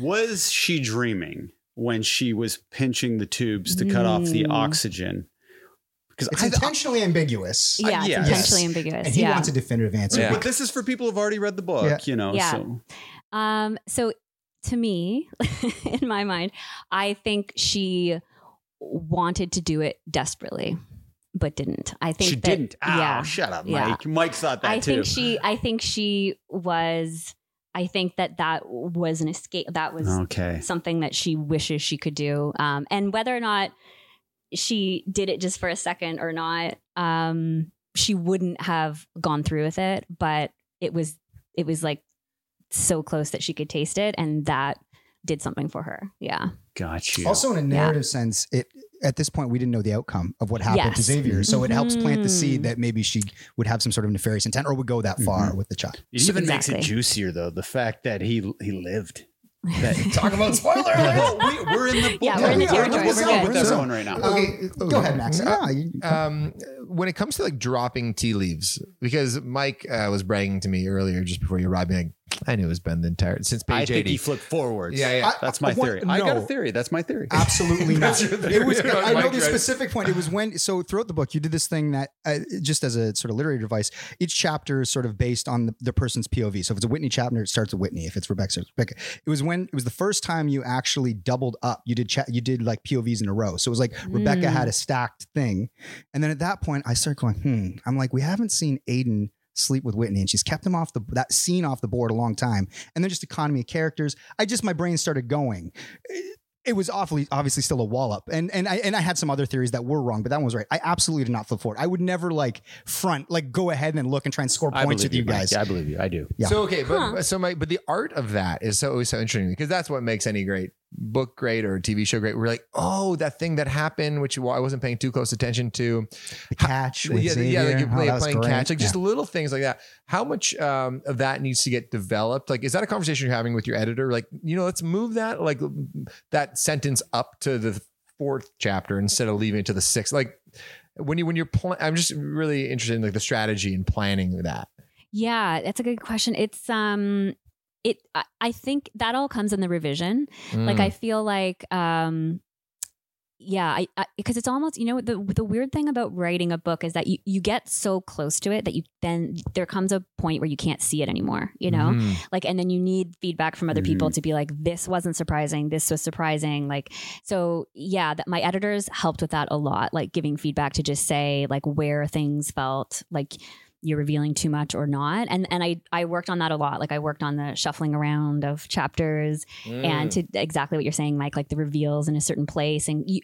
was she dreaming when she was pinching the tubes to cut off the Mm. oxygen? Because It's I, intentionally ambiguous. yeah it's yes. intentionally ambiguous And he yeah wants a definitive answer. Yeah. but this is for people who've already read the book, Yeah. you know. Yeah. So Um, so to me, in my mind, I think she wanted to do it desperately, but didn't. I think she that, didn't. Ow, yeah, shut up, yeah. Mike. Mike thought that I too. think she. I think she was. I think that that was an escape. That was okay. something that she wishes she could do. Um, and whether or not she did it just for a second or not, um, she wouldn't have gone through with it. But it was it was like so close that she could taste it, and that did something for her. Yeah. Got you. Also, in a narrative sense, it at this point we didn't know the outcome of what happened to Xavier, so it helps plant the seed Mhm. that maybe she would have some sort of nefarious intent or would go that far Mhm. with the child. It even makes it juicier though. The fact that he he lived. That, Talk about spoiler. Well, we, we're in the book. Yeah, we're in the Yeah, we're territory. book. We're We're with this So- one right now. okay, go ahead, Max. Ah, um, when it comes to like dropping tea leaves, because Mike uh, was bragging to me earlier just before you arrived, being like, I knew it was Ben the entire since page I think he flipped forwards. Yeah, yeah. That's my I want- theory. I got a theory. That's my theory. Absolutely not. Theory It was. I know the specific point. It was when. So throughout the book, you did this thing that, uh, just as a sort of literary device, each chapter is sort of based on the, the person's POV. So if it's a Whitney chapter, it starts with Whitney. If it's Rebecca, it Rebecca. It was when it was the first time you actually doubled up. You did chat. You did like POVs in a row. So it was like Rebecca Mm. had a stacked thing, and then at that point, I started going, hmm. I'm like, we haven't seen Aiden sleep with Whitney, and she's kept him off the that scene off the board a long time. And then just economy of characters. I just my brain started going. It was awfully obviously still a wallop, and and I and I had some other theories that were wrong, but that one was right. I absolutely did not flip forward. I would never like front like go ahead and look and try and score I points believe with you Mike. guys. Yeah, I believe you. I do. Yeah. So okay, but so my but the art of that is so always so interesting because that's what makes any great book great or TV show great. We're like, oh, that thing that happened, which I wasn't paying too close attention to. The catch, with yeah, yeah, like you're Oh, play, that playing great. catch, like just little things like that. How much um, of that needs to get developed? Like, is that a conversation you're having with your editor? Like, you know, let's move that like that sentence up to the fourth chapter instead of leaving it to the sixth. Like when you when you're pl- I'm just really interested in like the strategy and planning that. Yeah, that's a good question. It's um it I, I think that all comes in the revision. Like Mm. I feel like um yeah, I, because it's almost you know the the weird thing about writing a book is that you you get so close to it that you then there comes a point where you can't see it anymore, you know? Mhm. Like and then you need feedback from other Mm-hmm. people to be like this wasn't surprising, this was surprising. Like so yeah, that my editors helped with that a lot, like giving feedback to just say like where things felt like you're revealing too much or not. And and I I worked on that a lot. Like I worked on the shuffling around of chapters and to exactly what you're saying, Mike, like the reveals in a certain place. And you,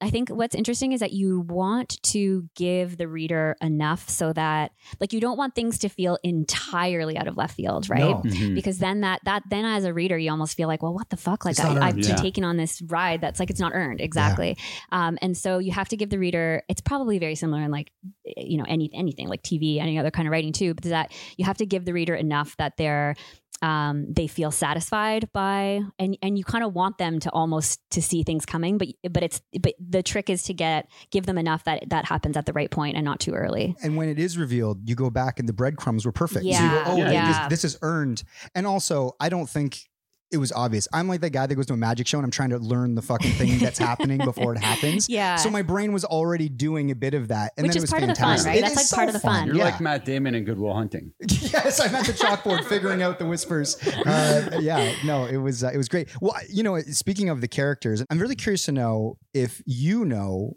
I think what's interesting is that you want to give the reader enough so that, like, you don't want things to feel entirely out of left field, right? No. Mhm. Because then that that then as a reader, you almost feel like, well, what the fuck? Like I, I've earned. been Yeah. taken on this ride that's like it's not earned exactly. Um, and so you have to give the reader. It's probably very similar in like you know any anything like TV, any other kind of writing too. But that you have to give the reader enough that they're um, they feel satisfied by and and you kind of want them to almost to see things coming but but it's but the trick is to get give them enough that that happens at the right point and not too early And when it is revealed, you go back and the breadcrumbs were perfect. So you go, Yeah, oh, yeah. This, this is earned. And also, I don't think it was obvious. I'm like that guy that goes to a magic show and I'm trying to learn the fucking thing that's happening before it happens. Yeah. So my brain was already doing a bit of that. And Which then is it was part of the fun, fantastic. right? It That's is like so part of the fun. You're Yeah. like Matt Damon in Good Will Hunting. yes, I'm at the chalkboard figuring out the whispers. Uh, yeah, no, it was uh, it was great. Well, you know, speaking of the characters, I'm really curious to know if you know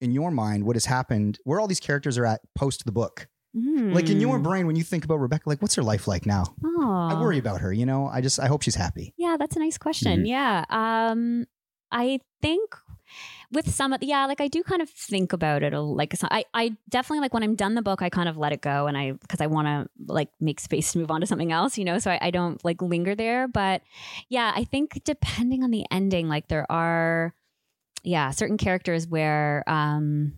in your mind what has happened, where all these characters are at post the book. Like in your Hmm. brain, when you think about Rebecca, like what's her life like now? Aw. I worry about her. You know, I just I hope she's happy. Yeah, that's a nice question. Mhm. Yeah. Um I think with some of yeah, like I do kind of think about it a like I I definitely like when I'm done the book, I kind of let it go and I because I want to like make space to move on to something else, you know, so I, I don't like linger there. But yeah, I think depending on the ending, like there are yeah, certain characters where um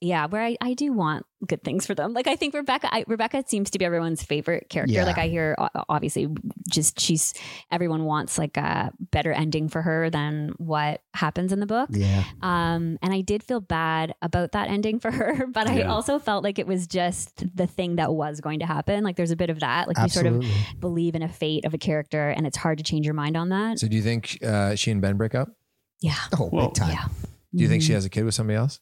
yeah, where I, I do want good things for them. Like I think Rebecca, I, Rebecca seems to be everyone's favorite character. Yeah. Like I hear, obviously, just she's everyone wants like a better ending for her than what happens in the book. Yeah. Um, and I did feel bad about that ending for her, but I Yeah. also felt like it was just the thing that was going to happen. Like there's a bit of that. Like you sort of believe in a fate of a character, and it's hard to change your mind on that. So do you think uh, she and Ben break up? yeah, Oh, Well, big time. yeah. Do you think she has a kid with somebody else?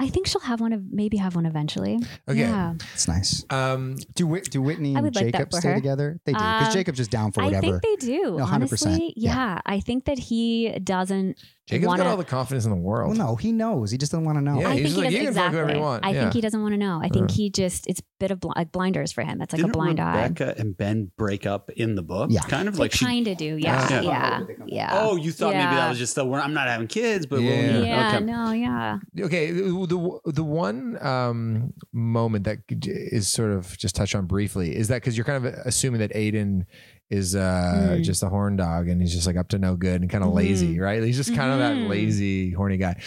I think she'll have one of maybe have one eventually. Okay. Yeah. It's nice. Um, Do Whit- do Whitney I and would like that Jacob for stay her. together? They do because Um, Jacob's just down for I whatever. think they do. No, 100%. honestly, Yeah. yeah. I think that he doesn't Jacob's wanna, got all the confidence in the world. well, no, he knows. He just doesn't want to know. Yeah, I he's think he like, doesn't you can fuck whoever exactly. you want. I Yeah. think he doesn't want to know. I think Uh. he just it's a bit of bl- like blinders for him. It's like Didn't a blind eye. Rebecca and Ben break up in the book? Yeah. Kind of They like she. kind of do. Yeah. Yeah. Yeah. Yeah. Oh, you thought maybe that was just the I'm not having kids, but Yeah. we'll, yeah. okay. No. Yeah. Okay, the the, the one um, moment that is sort of just touched on briefly is that because you're kind of assuming that Aiden is uh, Mm. just a horn dog and he's just like up to no good and kind of Mhm. lazy, right? He's just kind of that Mhm. lazy, horny guy.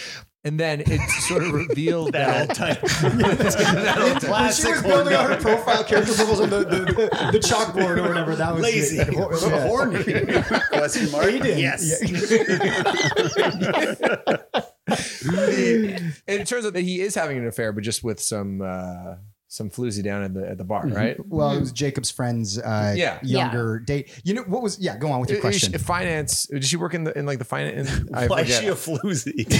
And then it sort of revealed That that, old type. That old type. When she was building out her profile character profiles on the, the, the, the chalkboard or whatever, that was Lazy. Yeah. Horny. Question mark. Aiden. Yes. The- and it turns out that he is having an affair, but just with some uh, some floozy down at the at the bar, Mm-hmm. right? Well, it was Jacob's friend's uh, Yeah. younger date. You know what was? Yeah, go on with your Is question. she- finance. Did she work in the in like the finance? I Why is forget. she a floozy?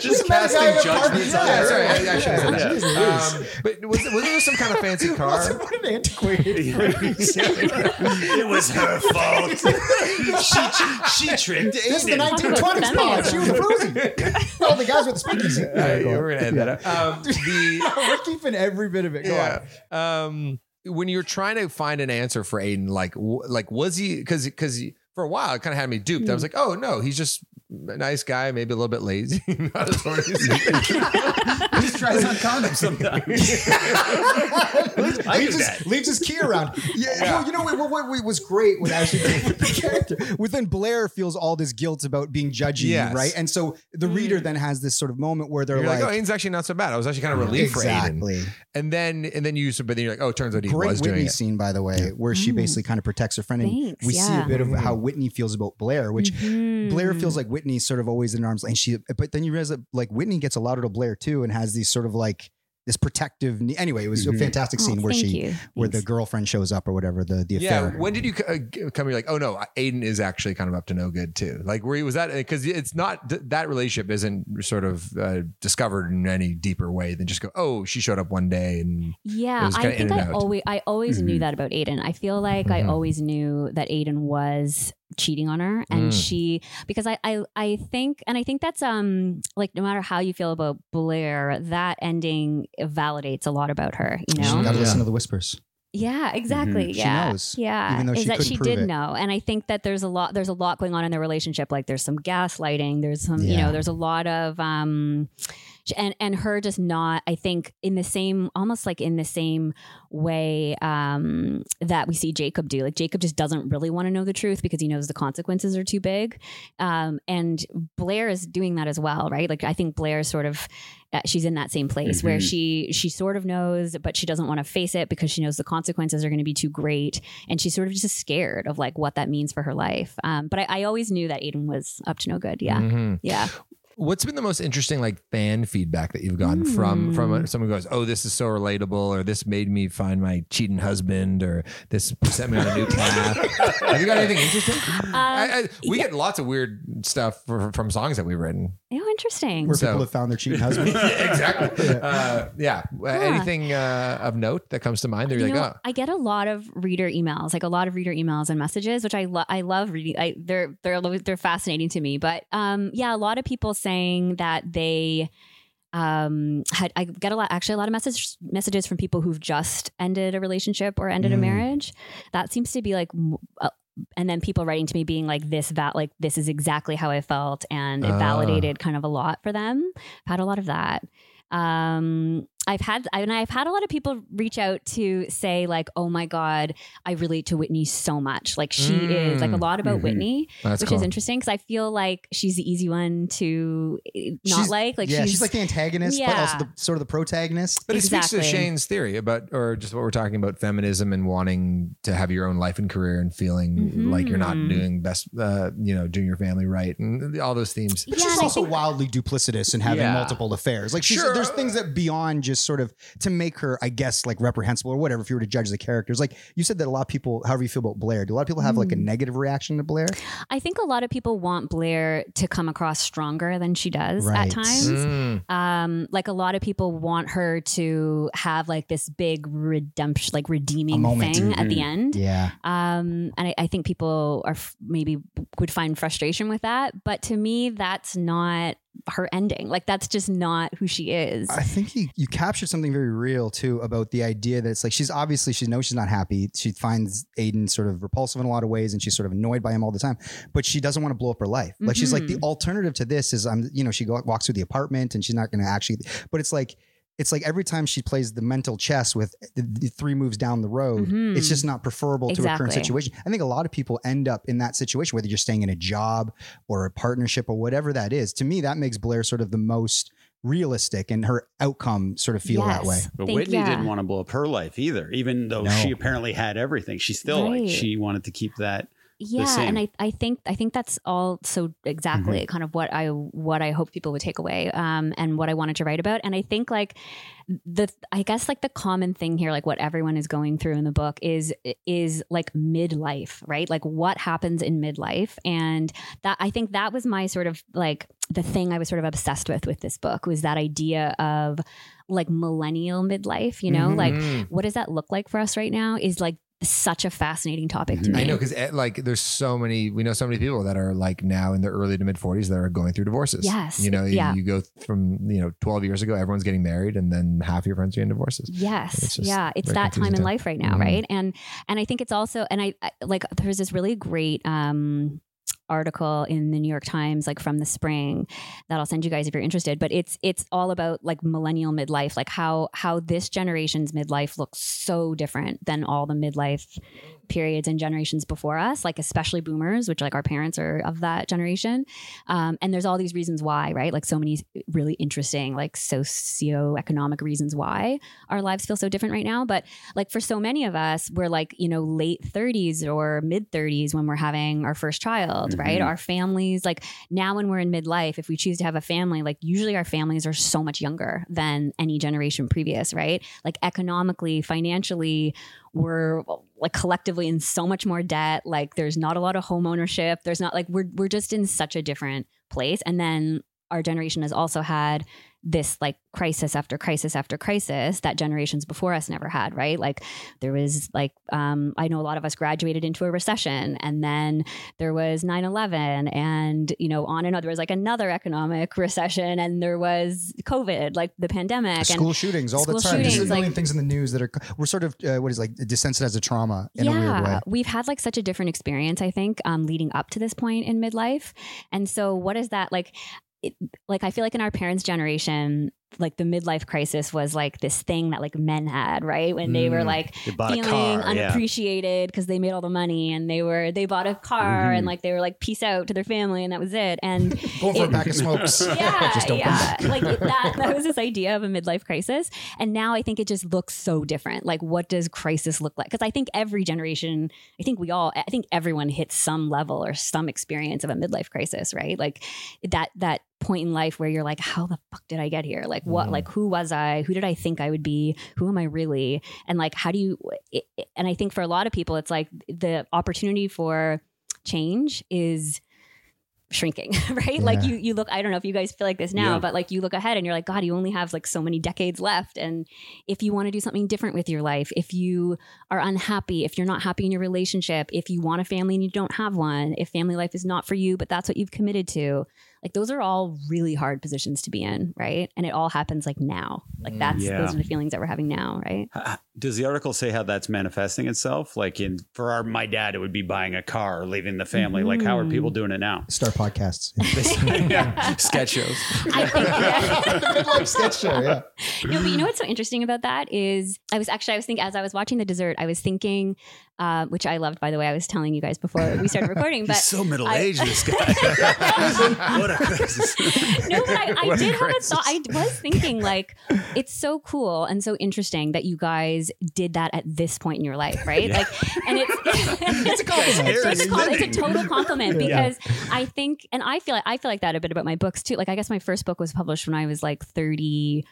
Just Just casting judgments on yeah, her. sorry, I, I should have Yeah, said that. Um, but was, was there some kind of fancy car? what an antiquated. it was her fault. she, she tricked This is the Aiden. 1920s pod. She was a floozy. All the guys with the speakeasy. All right, yeah, we're gonna end that up. Um, the We're keeping every bit of it. Go on. yeah. Um, when you're trying to find an answer for Aiden, like, like was he? Because because for a while it kind of had me duped. I was like, oh no, he's just nice guy, maybe a little bit lazy. Not as he- He just tries on condoms sometimes. I leaves, his, leaves his key around. Yeah, no, you know what, what, what was great with Ashley the character. Within Blair feels all this guilt about being judgy, Yes. right? And so the hmm. reader then has this sort of moment where they're You're like, like, oh, Aiden's actually not so bad. I was actually kind of relieved for Aiden. exactly. And then and then you, but then you're like, oh, it turns out he Great was Whitney doing it. scene, by the way, where she hmm. basically kind of protects her friend, and Thanks, we see a bit of how hmm. Whitney feels about Blair, which mm-hmm. Blair feels like Whitney's sort of always in arms, and she. But then you realize that like Whitney gets a lot to Blair too, and has these sort of like this protective. Anyway, it was a fantastic Oh, scene where she, you. where the girlfriend shows up or whatever the the Yeah. When did you uh, come? You're like, oh no, Aiden is actually kind of up to no good too. Like, where he was that? Because it's not that relationship isn't sort of uh, discovered in any deeper way than just go, oh, she showed up one day and Yeah, I think I out. always I always Mm-hmm. knew that about Aiden. I feel like I Mhm. always knew that Aiden was cheating on her and Mm. she because I, I I think and I think that's um like no matter how you feel about Blair, that ending validates a lot about her, you She's know? got to Yeah. listen to the whispers. Yeah, exactly. Mm-hmm. She Yeah. knows, Yeah. even though is she that couldn't she prove did it. know. And I think that there's a lot there's a lot going on in their relationship. Like there's some gaslighting, there's some, you know, there's a lot of um and and her just not i think in the same almost like in the same way um that we see jacob do. Like jacob just doesn't really want to know the truth because he knows the consequences are too big. Um and blair is doing that as well right? Like i think blair sort of uh, she's in that same place where Mhm. she she sort of knows but she doesn't want to face it because she knows the consequences are going to be too great. And she's sort of just scared of like what that means for her life. Um but i, I always knew that aiden was up to no good. Yeah. Mhm. yeah What's been the most interesting like fan feedback that you've gotten from from Hmm. someone who goes, "Oh, this is so relatable," or "This made me find my cheating husband," or "This set me on a new path." Have you got anything interesting? I, I, we get lots of weird stuff for, from songs that we've written. oh interesting Where So- people have found their cheating husband. yeah, exactly. Uh, yeah. Uh, Anything uh, of note that comes to mind? That you're You like, know, oh, I get a lot of reader emails, like a lot of reader emails and messages, which I lo- I love reading. I, they're they're they're fascinating to me. But um, yeah, a lot of people saying that they um had I get a lot actually a lot of message messages from people who've just ended a relationship or ended a Mm. marriage. That seems to be like. Uh, and then people writing to me being like this that like this is exactly how I felt and it Ah. validated kind of a lot for them. I've had a lot of that um i've had I, and i've had a lot of people reach out to say like oh my god i relate to whitney so much like she is like a Mm. lot about Mhm. whitney that's which cool. is interesting because i feel like she's the easy one to eh, not She's- like like yeah, she's, she's, like the antagonist, but also the sort of the protagonist. But it speaks to Shane's theory about, or just what we're talking about, feminism and wanting to have your own life and career and feeling like you're not Mhm. doing best, uh, you know, doing your family right and all those themes. But Yeah, she's also think- wildly duplicitous and having Yeah. multiple affairs. Like she's, Sure. there's things that beyond just sort of to make her, I guess, like reprehensible or whatever. If you were to judge the characters, like you said that a lot of people, however you feel about Blair, do a lot of people have like a negative reaction to Blair? i think a lot of people want blair to come across stronger than she does Right. at times Mm. um like a lot of people want her to have like this big redemption like redeeming moment. thing at the Mhm. end Yeah. um and I, I think people are f- maybe would find frustration with that but to me that's not her ending like that's just not who she is I think you, you captured something very real too about the idea that it's like she's obviously she knows she's not happy. She finds Aiden sort of repulsive in a lot of ways, and she's sort of annoyed by him all the time. But she doesn't want to blow up her life. Like she's like the Mm-hmm. alternative to this is I'm you know she go, walks through the apartment and she's not going to actually. But it's like it's like every time she plays the mental chess with the, the three moves down the road, Mhm. it's just not preferable to a current situation. I think a lot of people end up in that situation, whether you're staying in a job or a partnership or whatever that is. To me, that makes Blair sort of the most realistic and her outcome sort of feel that way. But Think- Whitney yeah. didn't want to blow up her life either, even though No. she apparently had everything. She still like she wanted to keep that yeah and I, I think i think that's all so exactly kind of what i what i hope people would take away um and what i wanted to write about and i think like the i guess like the common thing here like what everyone is going through in the book is is like midlife right? Like what happens in midlife and that i think that was my sort of like the thing i was sort of obsessed with with this book was that idea of like millennial midlife you know? Mhm. like what does that look like for us right now is like such a fascinating topic to me I know because like there's so many we know so many people that are like now in their early to mid 40s that are going through divorces. Yes. you know, you- Yeah. you, go from you know 12 years ago, everyone's getting married, and then half your friends are getting divorces. Yes. just Yeah. It's that time in time. life right now, Mhm. right? And and I think it's also and I, I like there's this really great um article in the New York Times like from the spring that I'll send you guys if you're interested but it's it's all about like millennial midlife like how how this generation's midlife looks so different than all the midlife periods and generations before us like especially boomers which like our parents are of that generation. Um, and there's all these reasons why right? Like so many really interesting like socioeconomic reasons why our lives feel so different right now. But like for so many of us, we're like, you know, late 30s or mid 30s when we're having our first child, right? Mhm. Our families, like now when we're in midlife, if we choose to have a family, like usually our families are so much younger than any generation previous, right? Like economically, financially, we're like collectively in so much more debt. Like there's not a lot of home ownership. There's not like we're we're just in such a different place. And then our generation has also had this like crisis after crisis after crisis that generations before us never had right like there was like um, i know a lot of us graduated into a recession and then there was 9-11 and you know on and on there was like another economic recession and there was covid like the pandemic School and shootings all the school time. There's a shootings, million like- things in the news that are we're sort of uh, what is like desensitized to trauma in a weird way. we've had like such a different experience, I think, um, leading up to this point in midlife. And so, what is that like? It, like, I feel like in our parents' generation, like the midlife crisis was like this thing that like men had, right? When they were Mm. like They feeling car, unappreciated because they made all the money and they were they bought a car and Mhm. like they were like peace out to their family and that was it. And Going for a pack of smokes. yeah, Just don't yeah. back. like that, that was this idea of a midlife crisis. And now I think it just looks so different. Like, what does crisis look like? Because I think every generation, I think we all, I think everyone hits some level or some experience of a midlife crisis, right? Like that, that point in life where you're like, how the fuck did I get here? Like, what, Mm. like, who was I? Who did I think I would be? Who am I really? And like, how do you, it, and I think for a lot of people, it's like the opportunity for change is shrinking, right? Like you you look I don't know if you guys feel like this now, Yeah. but like you look ahead and you're like god, you only have like so many decades left and if you want to do something different with your life, if you are unhappy, if you're not happy in your relationship, if you want a family and you don't have one, if family life is not for you but that's what you've committed to, like those are all really hard positions to be in, right? And it all happens like now. Like that's Yeah. those are the feelings that we're having now, right? H- Does the article say how that's manifesting itself? Like in for our my dad, it would be buying a car or leaving the family. Like how are Mm. people doing it now? Start podcasts. yeah. Sketch shows. I think Midlife sketch show, yeah. no, but you know what's so interesting about that is I was actually I was thinking as I was watching the dessert, I was thinking, uh, which I loved by the way. I was telling you guys before we started recording, but He's so middle I- aged, this guy. what a crisis. no, but I, I What a did have a thought. I was thinking like it's so cool and so interesting that you guys did that at this point in your life, right? Yeah. Like, and it's It's a compliment. It's, such a You're it's a total compliment Yeah. because I think, and I feel, like, I feel like that a bit about my books too. Like, I guess my first book was published when I was like thirty.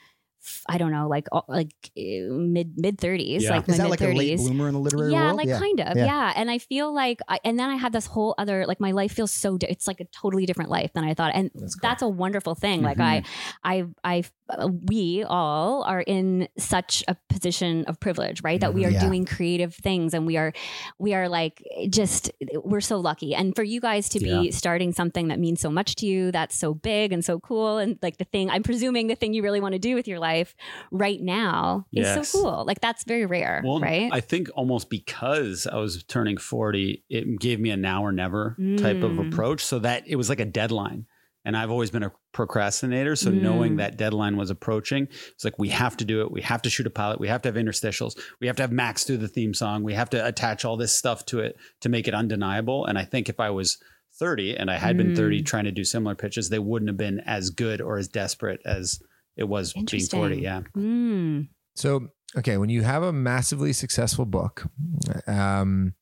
I don't know, like like uh, mid mid thirties, Yeah. like Is my that mid like a late thirties bloomer in the literary yeah, world? like kind of, Yeah. yeah. And I feel like, I, and then I had this whole other, like my life feels so, di- it's like a totally different life than I thought, and that's, a wonderful thing. Like I, I, I, uh, we all are in such a position of privilege, right? That we are Yeah. doing creative things, and we are, we are like just, we're so lucky. And for you guys to be Yeah. starting something that means so much to you, that's so big and so cool, and like the thing, I'm presuming the thing you really want to do with your life right now is Yes. so cool. Like that's very rare, Well, right? I think almost because I was turning 40, it gave me a now or never type of Mm. approach so that it was like a deadline. And I've always been a procrastinator. So Mm. knowing that deadline was approaching, it's like, we have to do it. We have to shoot a pilot. We have to have interstitials. We have to have Max do the theme song. We have to attach all this stuff to it to make it undeniable. And I think if I was 30 and I had been Mm. 30 trying to do similar pitches, they wouldn't have been as good or as desperate as it was being 40. Yeah. Mm. So, okay, when you have a massively successful book, um,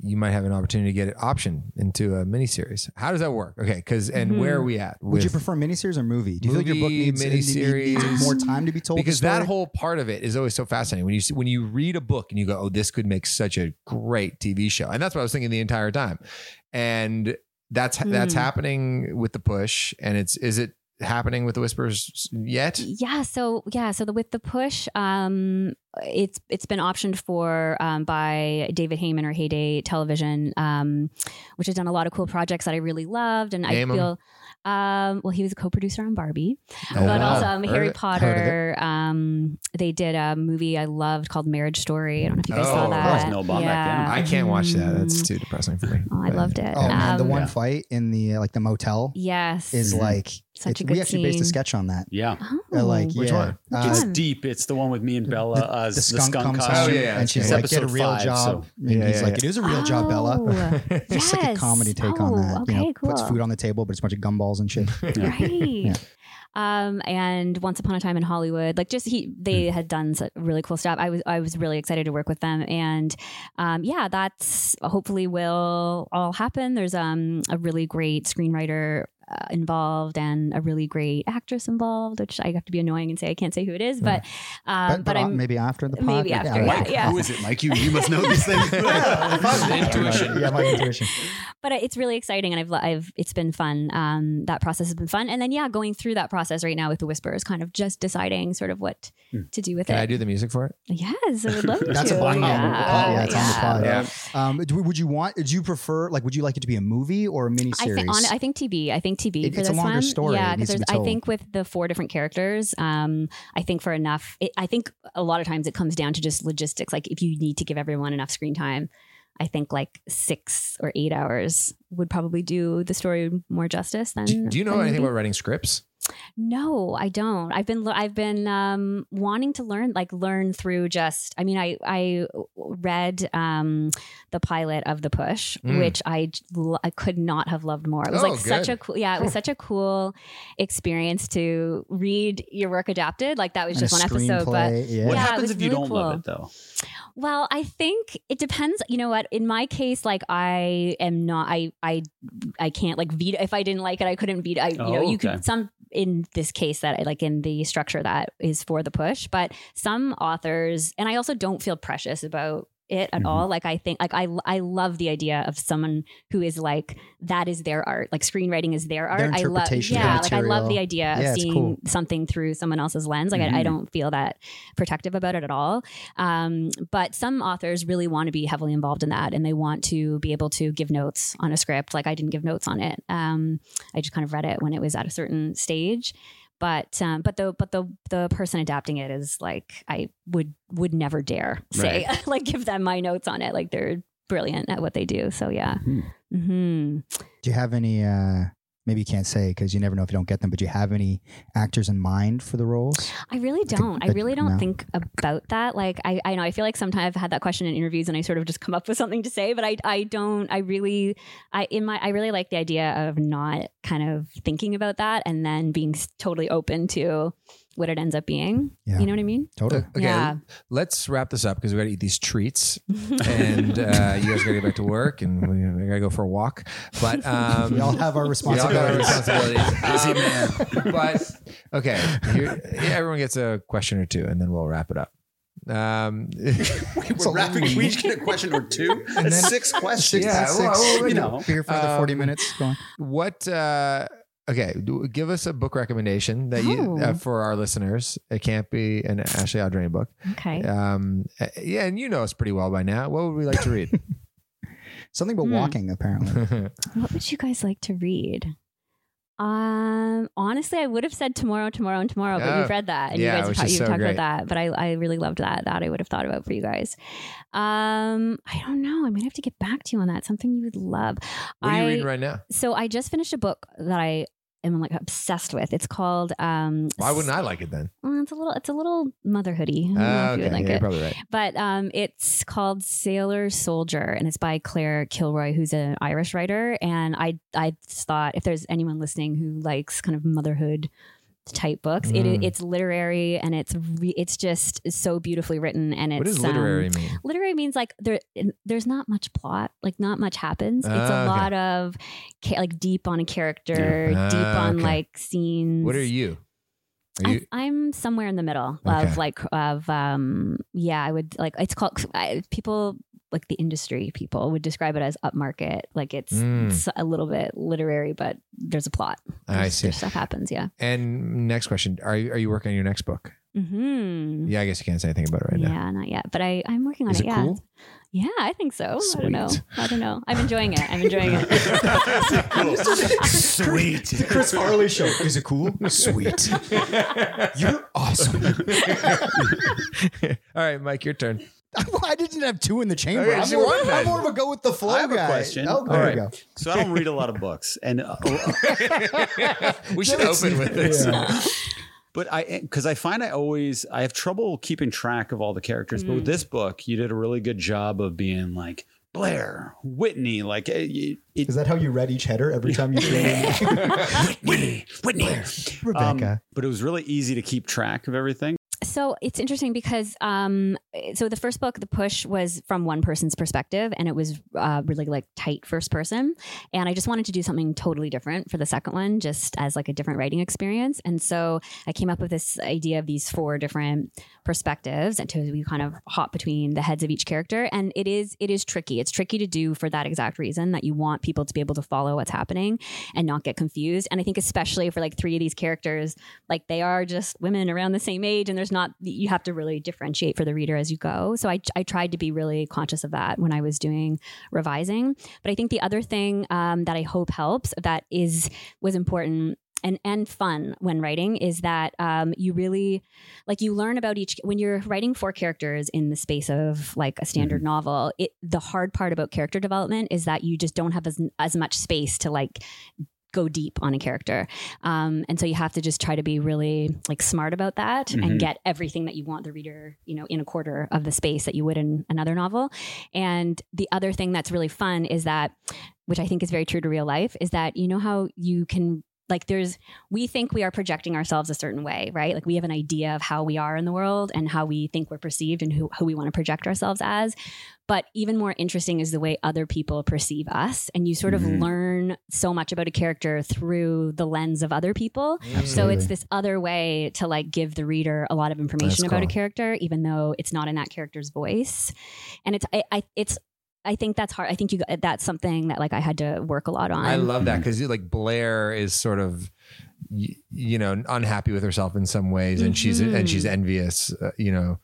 you might have an opportunity to get it optioned into a miniseries. How does that work? Okay, because and Mm-hmm. where are we at? Would you with- prefer miniseries or movie? Do you feel like your book needs, it needs- needs miniseries. more time to be told? because that whole part of it is always so fascinating when you see, when you read a book and you go, "Oh, this could make such a great TV show," and that's what I was thinking the entire time. And that's that's Hmm. happening with the push, and it's is it happening with the whispers yet? Yeah, so yeah, so the with the push, um, it's it's been optioned for um, by David Heyman or Heyday Television, um, which has done a lot of cool projects that I really loved, and Name 'em. I feel. Um, well, he was a co-producer on Barbie, Oh, but wow. also um, Harry. Potter. Um, they did a movie I loved called Marriage Story. I don't know if you guys Oh, saw of that. course, Noah Baumbach, yeah. I can't watch that. That's Mhm. too depressing for me. Oh, I loved it. Oh man, the Um, one Yeah. fight in the uh, like the motel Yes, is like Such a it's- we good actually based a sketch on that. Yeah. Oh. Uh, like Which yeah, one? uh, It's one? deep. It's the one with me and Bella. uh, the skunk, comes costume. home Oh, yeah, and she's it's like, "Get a episode real five, job." so- And Yeah, he's yeah, like, yeah. "It is a real job, Bella." Oh, It's like a comedy take Oh, on that. you know, okay, puts food on the table, but it's a bunch of gumballs and shit. right um and once upon a time in hollywood like just he they had done really cool stuff i was i was really excited to work with them and um yeah that's hopefully will all happen there's um a really great screenwriter uh, involved and a really great actress involved which i have to be annoying and say i can't say who it is but um but but, but i'm maybe after the pod, maybe after, yeah, Mike, yeah. who is it, Mike? You you must know these things. intuition. Yeah, my intuition. but it's really exciting and I've, I've it's been fun um, that process has been fun and then yeah going through that process right now with the whispers kind of just deciding sort of what to do with Can it Can I do the music for it? yes I would love That's to a button on yeah. pod. Yeah, it's on the pod. Yeah. Um, do- would you want? Do you prefer? Like, would you like it to be a movie or a I miniseries? think, on, I think TV. I think TV It- for it's a this longer one. story. Yeah, because be I think with the four different characters, um, I think for enough, it, I think a lot of times it comes down to just logistics. Like if you need to give everyone enough screen time, I think like six or eight hours would probably do the story more justice than. Do, do you know anything about writing scripts? No, I don't. I've been I've been um, wanting to learn like learn through just. I mean, I I read um, the pilot of the push, Mm. which I j- lo- I could not have loved more. It was Oh, like such a cool yeah, it was such a cool experience to read your work adapted. Like that was just one episode, but yeah. What Yeah, it happens was if you really don't love it though? well, I think it depends. You know what? In my case, like I am not. I I I can't like veto. If I didn't like it, I couldn't veto. I, you know, Oh, you okay. could some in this case that like in the structure that is for the push, but some authors, and I also don't feel precious about it at Mhm. all. Like I think like I I love the idea of someone who is like that is their art. Like screenwriting is their art. Their I love interpretation yeah. Like I love the idea Yeah, of seeing cool. something through someone else's lens. Like I, I Mhm. don't feel that protective about it at all. Um, but some authors really want to be heavily involved in that and they want to be able to give notes on a script. Like I didn't give notes on it. Um, I just kind of read it when it was at a certain stage. But um, but the but the the person adapting it is like I would would never dare say like give them my notes on it. Like they're brilliant at what they do. So yeah. Mhm. hmm Do you have any? uh Maybe you can't say because you never know if you don't get them. But do you have any actors in mind for the roles? I really don't. I really don't no. think about that. Like I, I know I feel like sometimes I've had that question in interviews and I sort of just come up with something to say, but I I don't I really I in my I really like the idea of not kind of thinking about that and then being totally open to what it ends up being. Yeah. You know what I mean? Totally. Okay, Yeah. let's wrap this up because we got to eat these treats, and uh, you guys got to get back to work, and we, we got to go for a walk. But um, We all have our we all got our responsibilities. responsibilities. Busy man. but okay, here, everyone gets a question or two, and then we'll wrap it up. Um, We're wrapping. We each get a question or two. And That's then- six questions. Yeah, well, well, you know. Here for the forty Um, minutes. Go on. what? Uh, okay, give us a book recommendation that you uh, Oh. for our listeners. It can't be an Ashley Audrain book. Okay. Um, yeah, and you know us pretty well by now. What would we like to read? Something about Hmm. walking, apparently. What would you guys like to read? Um, honestly, I would have said tomorrow, tomorrow, and tomorrow, but Oh, you've read that and yeah, you guys which have, is you've so talked great. about that. But I, I really loved that. That I would have thought about for you guys. Um, I don't know. I might have to get back to you on that. Something you would love. what are you reading right now? So I just finished a book that I am like obsessed with. It's called um. Why wouldn't I like it then? Well, it's a little. It's a little motherhoody. I don't know Uh, if you would okay, like yeah, you're it probably right. but um, it's called Sailor Soldier, and it's by Claire Kilroy, who's an Irish writer. And I I just thought if there's anyone listening who likes kind of motherhood type books. It, Mm. it's literary and it's re- it's just so beautifully written. And it's What does um, literary mean? literary means like there there's not much plot like not much happens it's Ah, a okay. lot of like deep on a character Yeah. deep Ah, on okay. like scenes What are you? You? I, I'm somewhere in the middle Okay. of like of um yeah I would like it's called I, people like the industry people would describe it as upmarket like it's, Mm. it's a little bit literary but there's a plot I see. there's stuff happens yeah And next question: Are you are you working on your next book? hmm Yeah, I guess you can't say anything about it right now. yeah, not yet, but I I'm working on Is it. it yeah, cool? yeah, I think so. I don't know. Sweet. I don't know. I'm enjoying it. I'm enjoying it. Sweet. The Chris Farley show. Is it cool? Sweet. You're awesome. All right, Mike, your turn. I didn't have two in the chamber. Okay, I'm, so more, one I'm more of a go with the flow I have a guy. question. Oh, there All we go. So I don't read a lot of books, and uh, we should open with this. Yeah. but I because I find I always I have trouble keeping track of all the characters. But Mm. with this book, you did a really good job of being like Blair, Whitney, like it, it, Is that how you read each header every time you came in? Whitney, Whitney, Rebecca. Um, but it was really easy to keep track of everything. So it's interesting because um so the first book the push was from one person's perspective and it was uh, really like tight first person. And i just wanted to do something totally different for the second one just as like a different writing experience. And so i came up with this idea of these four different perspectives and to we kind of hop between the heads of each character. And it is it is tricky. It's tricky to do for that exact reason that you want people to be able to follow what's happening and not get confused. And i think especially for like three of these characters like they are just women around the same age and there's not you have to really differentiate for the reader as you go. So i, I tried to be really conscious of that when i was doing revising. But i think the other thing um, that i hope helps that is was important and and fun when writing is that um, you really like you learn about each when you're writing four characters in the space of like a standard novel it the hard part about character development is that you just don't have as, as much space to like go deep on a character um, and so you have to just try to be really like smart about that Mhm. and get everything that you want the reader you know in a quarter of the space that you would in another novel and the other thing that's really fun is that which i think is very true to real life is that you know how you can like there's we think we are projecting ourselves a certain way right? Like we have an idea of how we are in the world and how we think we're perceived and who, who we want to project ourselves as. But even more interesting is the way other people perceive us. And you sort of Mhm. learn so much about a character through the lens of other people. So it's this other way to like give the reader a lot of information That's about a character even though it's not in that character's voice. And it's I, I it's I think that's hard. I think you that's something that like I had to work a lot on. I love that because like Blair is sort of, you know, unhappy with herself in some ways, and she's and she's envious, uh, you know,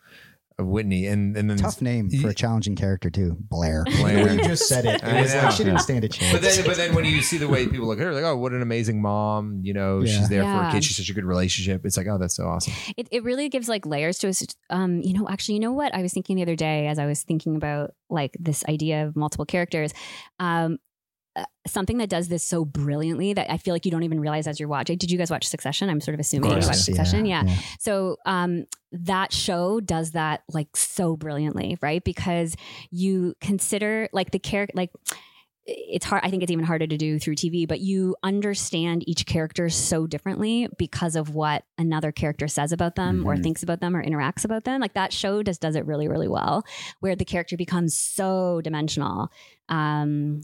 of Whitney, and and then Tough name for a challenging character too, Blair. Blair. When you just said it, I it was know. like she didn't stand a chance. But then, but then when you see the way people look at her, like, oh, what an amazing mom! You know, Yeah. she's there for Yeah. her kids. She's such a good relationship. It's like, oh, that's so awesome. it, it really gives like layers to us. Um, you know, actually, you know what I was thinking the other day as I was thinking about like this idea of multiple characters. Um, uh, something that does this so brilliantly that I feel like you don't even realize as you're watching. Did you guys watch Succession? I'm sort of assuming you watched yeah. Succession. Yeah. So um, that show does that like so brilliantly, right? Because you consider like the character, like it's hard. I think it's even harder to do through TV, but you understand each character so differently because of what another character says about them or Mhm. thinks about them or interacts about them. Like that show just does it really, really well, where the character becomes so dimensional. Um,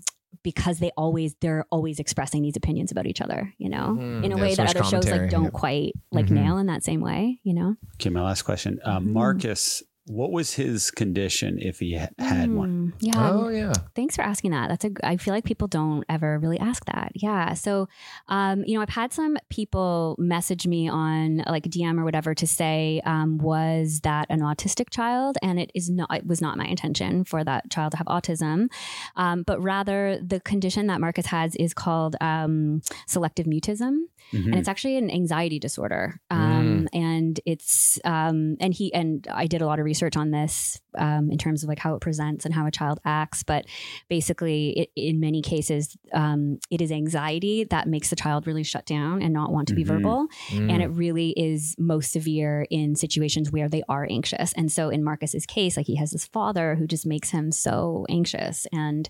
because they always they're always expressing these opinions about each other, you know, Mhm. in a Yeah, way so that much other shows like don't yeah. quite like Mhm. nail in that same way, you know. Okay, my last question, uh. Marcus. What was his condition if he ha- had one? Mm, Yeah. Oh yeah, Thanks for asking that. That's a. I feel like people don't ever really ask that. Yeah. So, um, you know, I've had some people message me on like DM or whatever to say, um, was that an autistic child? And it is not. It was not my intention for that child to have autism, um, but rather the condition that Marcus has is called um, selective mutism, Mhm. and it's actually an anxiety disorder. Um, Um, and it's um, and he and I did a lot of research on this um, in terms of like how it presents and how a child acts. But basically, it, in many cases, um, it is anxiety that makes the child really shut down and not want to be Mhm. verbal. Mm. And it really is most severe in situations where they are anxious. And so in Marcus's case, like he has this father who just makes him so anxious and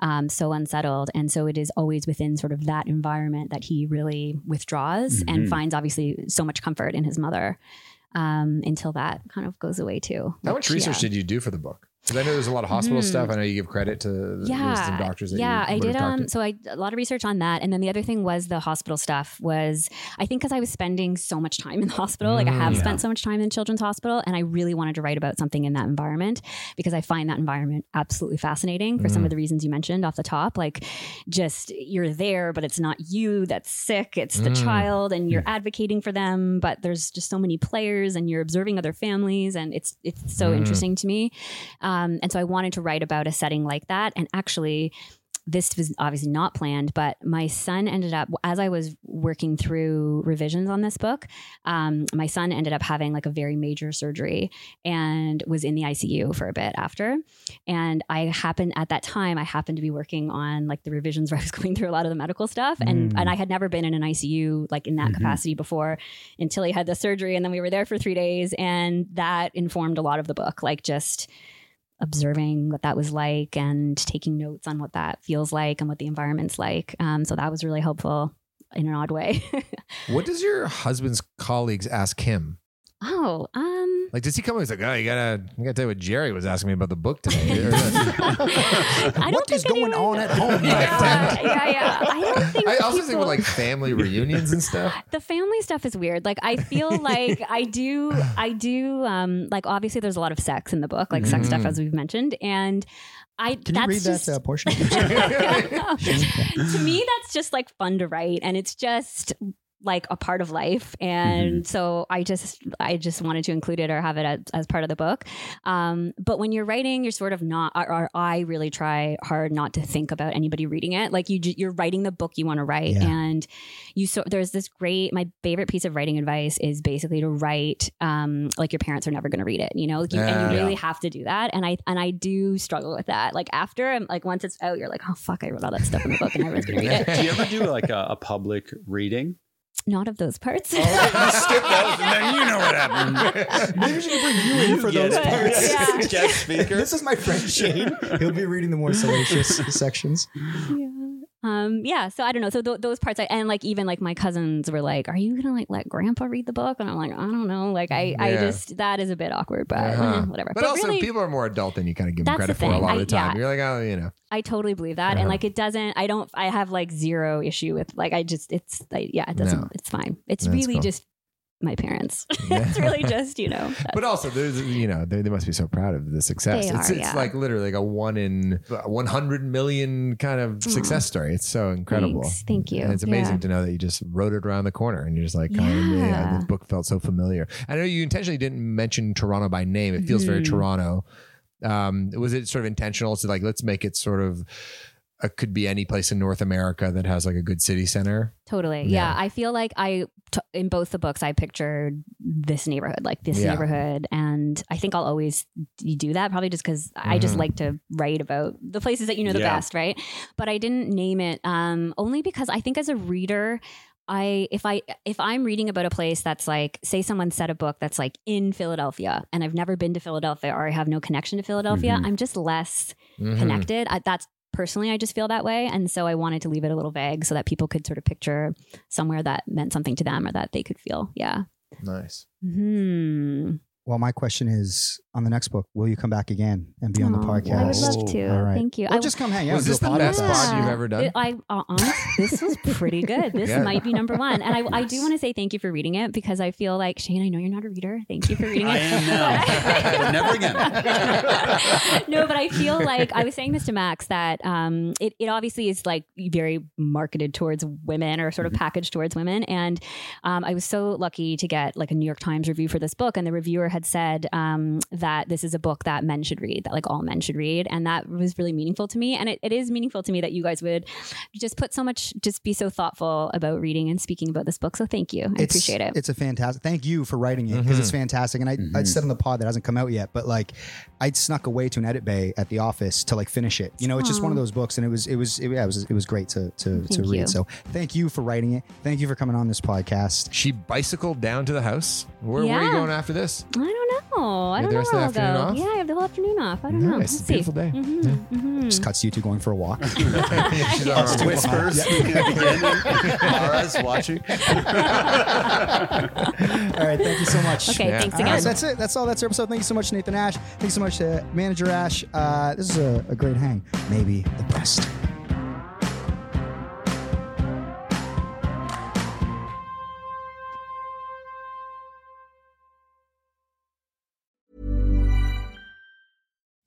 um, so unsettled. And so it is always within sort of that environment that he really withdraws and Mhm. finds obviously so much comfort in his mother um, until that kind of goes away too. How much research yeah. did you do for the book? Because I know there's a lot of hospital Mhm. stuff. I know you give credit to the yeah some doctors. That yeah you i would have did talked um so i a lot of research on that and then the other thing was the hospital stuff was i think because i was spending so much time in the hospital like i have Mm, yeah. spent so much time in children's hospital and i really wanted to write about something in that environment because i find that environment absolutely fascinating for some Mm. of the reasons you mentioned off the top like just you're there but it's not you that's sick it's the Mm. child and you're advocating for them but there's just so many players and you're observing other families and it's it's so Mm. interesting to me um, and so I wanted to write about a setting like that. And actually, this was obviously not planned, but my son ended up, as I was working through revisions on this book, um, my son ended up having like a very major surgery and was in the ICU for a bit after. And I happened at that time, I happened to be working on like the revisions where I was going through a lot of the medical stuff. And, Mm. and I had never been in an ICU like in that Mhm. capacity before until he had the surgery. And then we were there for three days. And that informed a lot of the book, like just observing what that was like and taking notes on what that feels like and what the environment's like. Um, so that was really helpful in an odd way. what does your husband's colleagues ask him? Oh, um, Like, does he come and he's like, oh, you gotta, you gotta tell you what Jerry was asking me about the book today. Or- I don't What is going anyone- on at home, yeah, friend? yeah, yeah. I don't think I also people, think with like family reunions and stuff. the family stuff is weird. Like I feel like I do, I do. Um, like obviously there's a lot of sex in the book, like sex stuff Mhm. as we've mentioned, and I. Can you that's read just, that uh, portion? to me that's just like fun to write and it's just like a part of life. And so i just i just wanted to include it or have it as, as part of the book. Um, but when you're writing you're sort of not or, or i really try hard not to think about anybody reading it. Like you you're writing the book you want to write Yeah. and you so there's this great my favorite piece of writing advice is basically to write um, like your parents are never going to read it you know? Like you, and you really have to do that. And i and i do struggle with that. Like after i'm like once it's out you're like oh fuck i wrote all that stuff in the book and everyone's going to read it. Do you ever do like a, a public reading? Not of those parts oh, you skip those, and then you know what happened. Maybe we should bring you in for those it. parts. Yeah. Guest speaker. This is my friend Shane. He'll be reading the more salacious sections. yeah. Um, yeah. So I don't know. So th- those parts, I, and like even like my cousins were like, "Are you gonna like let Grandpa read the book?" And I'm like, "I don't know." Like I, I just that is a bit awkward, but Uh-huh. whatever. But, also, really, people are more adult than you kind of give them That's the credit for a lot of the time. yeah. You're like, oh, you know. I totally believe that, Uh-huh. and like it doesn't. I don't. I have like zero issue with like I just. It's like yeah. It doesn't. No. It's fine. It's really cool. just my parents. Yeah. it's really just you know. But also, there's you know they, they must be so proud of the success. They it's are, it's yeah. like literally like a one in one hundred million kind of success story. It's so incredible. Thanks. Thank you. And it's amazing Yeah. to know that you just wrote it around the corner and you're just like, kind of, yeah, Yeah. the book felt so familiar. I know you intentionally didn't mention Toronto by name. It feels very Mhm. Toronto. Um, was it sort of intentional to like let's make it sort of uh, could be any place in North America that has like a good city center? Totally. Yeah. Yeah. I feel like I, t- in both the books, I pictured this neighborhood, like this Yeah. neighborhood. And I think I'll always do that probably just because I just Mhm. like to write about the places that you know the Yeah. best, right? But I didn't name it um, only because I think as a reader, I if I if I'm reading about a place that's like say someone said a book that's like in Philadelphia and I've never been to Philadelphia or I have no connection to Philadelphia, Mhm. I'm just less Mhm. connected. I, that's personally, I just feel that way. And so I wanted to leave it a little vague so that people could sort of picture somewhere that meant something to them or that they could feel. Yeah. Nice. Hmm. Well, my question is on the next book, will you come back again and be on the podcast? I would love to. All right. Thank you. Well, I- just come hang out. Was do this a the pod best with us. pod you've ever done? It- I uh, honest, this was pretty good. This Yeah. might be number one. And I, I do want to say thank you for reading it because I feel like Shane, I know you're not a reader. Thank you for reading it. I am now. But never again. no, but I feel like I was saying this to Max that um, it, it obviously is like very marketed towards women or sort of packaged towards women. And um, I was so lucky to get like a New York Times review for this book. And the reviewer had had said um, that this is a book that men should read, that like all men should read, and that was really meaningful to me. And it, it is meaningful to me that you guys would just put so much, just be so thoughtful about reading and speaking about this book. So thank you. I it's, appreciate it. It's a fantastic. Thank you for writing it because it's fantastic. And I, I said on the pod that hasn't come out yet, but like I'd snuck away to an edit bay at the office to like finish it. You know, it's just one of those books, and it was it was it, yeah, it was it was great to to, to read. you. So thank you for writing it. Thank you for coming on this podcast. She bicycled down to the house. Where, where are you going after this? I don't know. I don't the know rest where of I'll go. off? Yeah, I have the whole afternoon off. I don't know. Nice. We'll It's a beautiful see. day. Mhm, mhm. Just cuts you two going for a walk. She's on her way. Whispers. Again, Mara's watching. all right, thank you so much. Okay, Yeah. thanks All again. right, that's it. That's all. That's our episode. Thank you so much, Nathan Ash. Thank you so much to Manager Ash. Uh, this is a, a great hang. Maybe the best.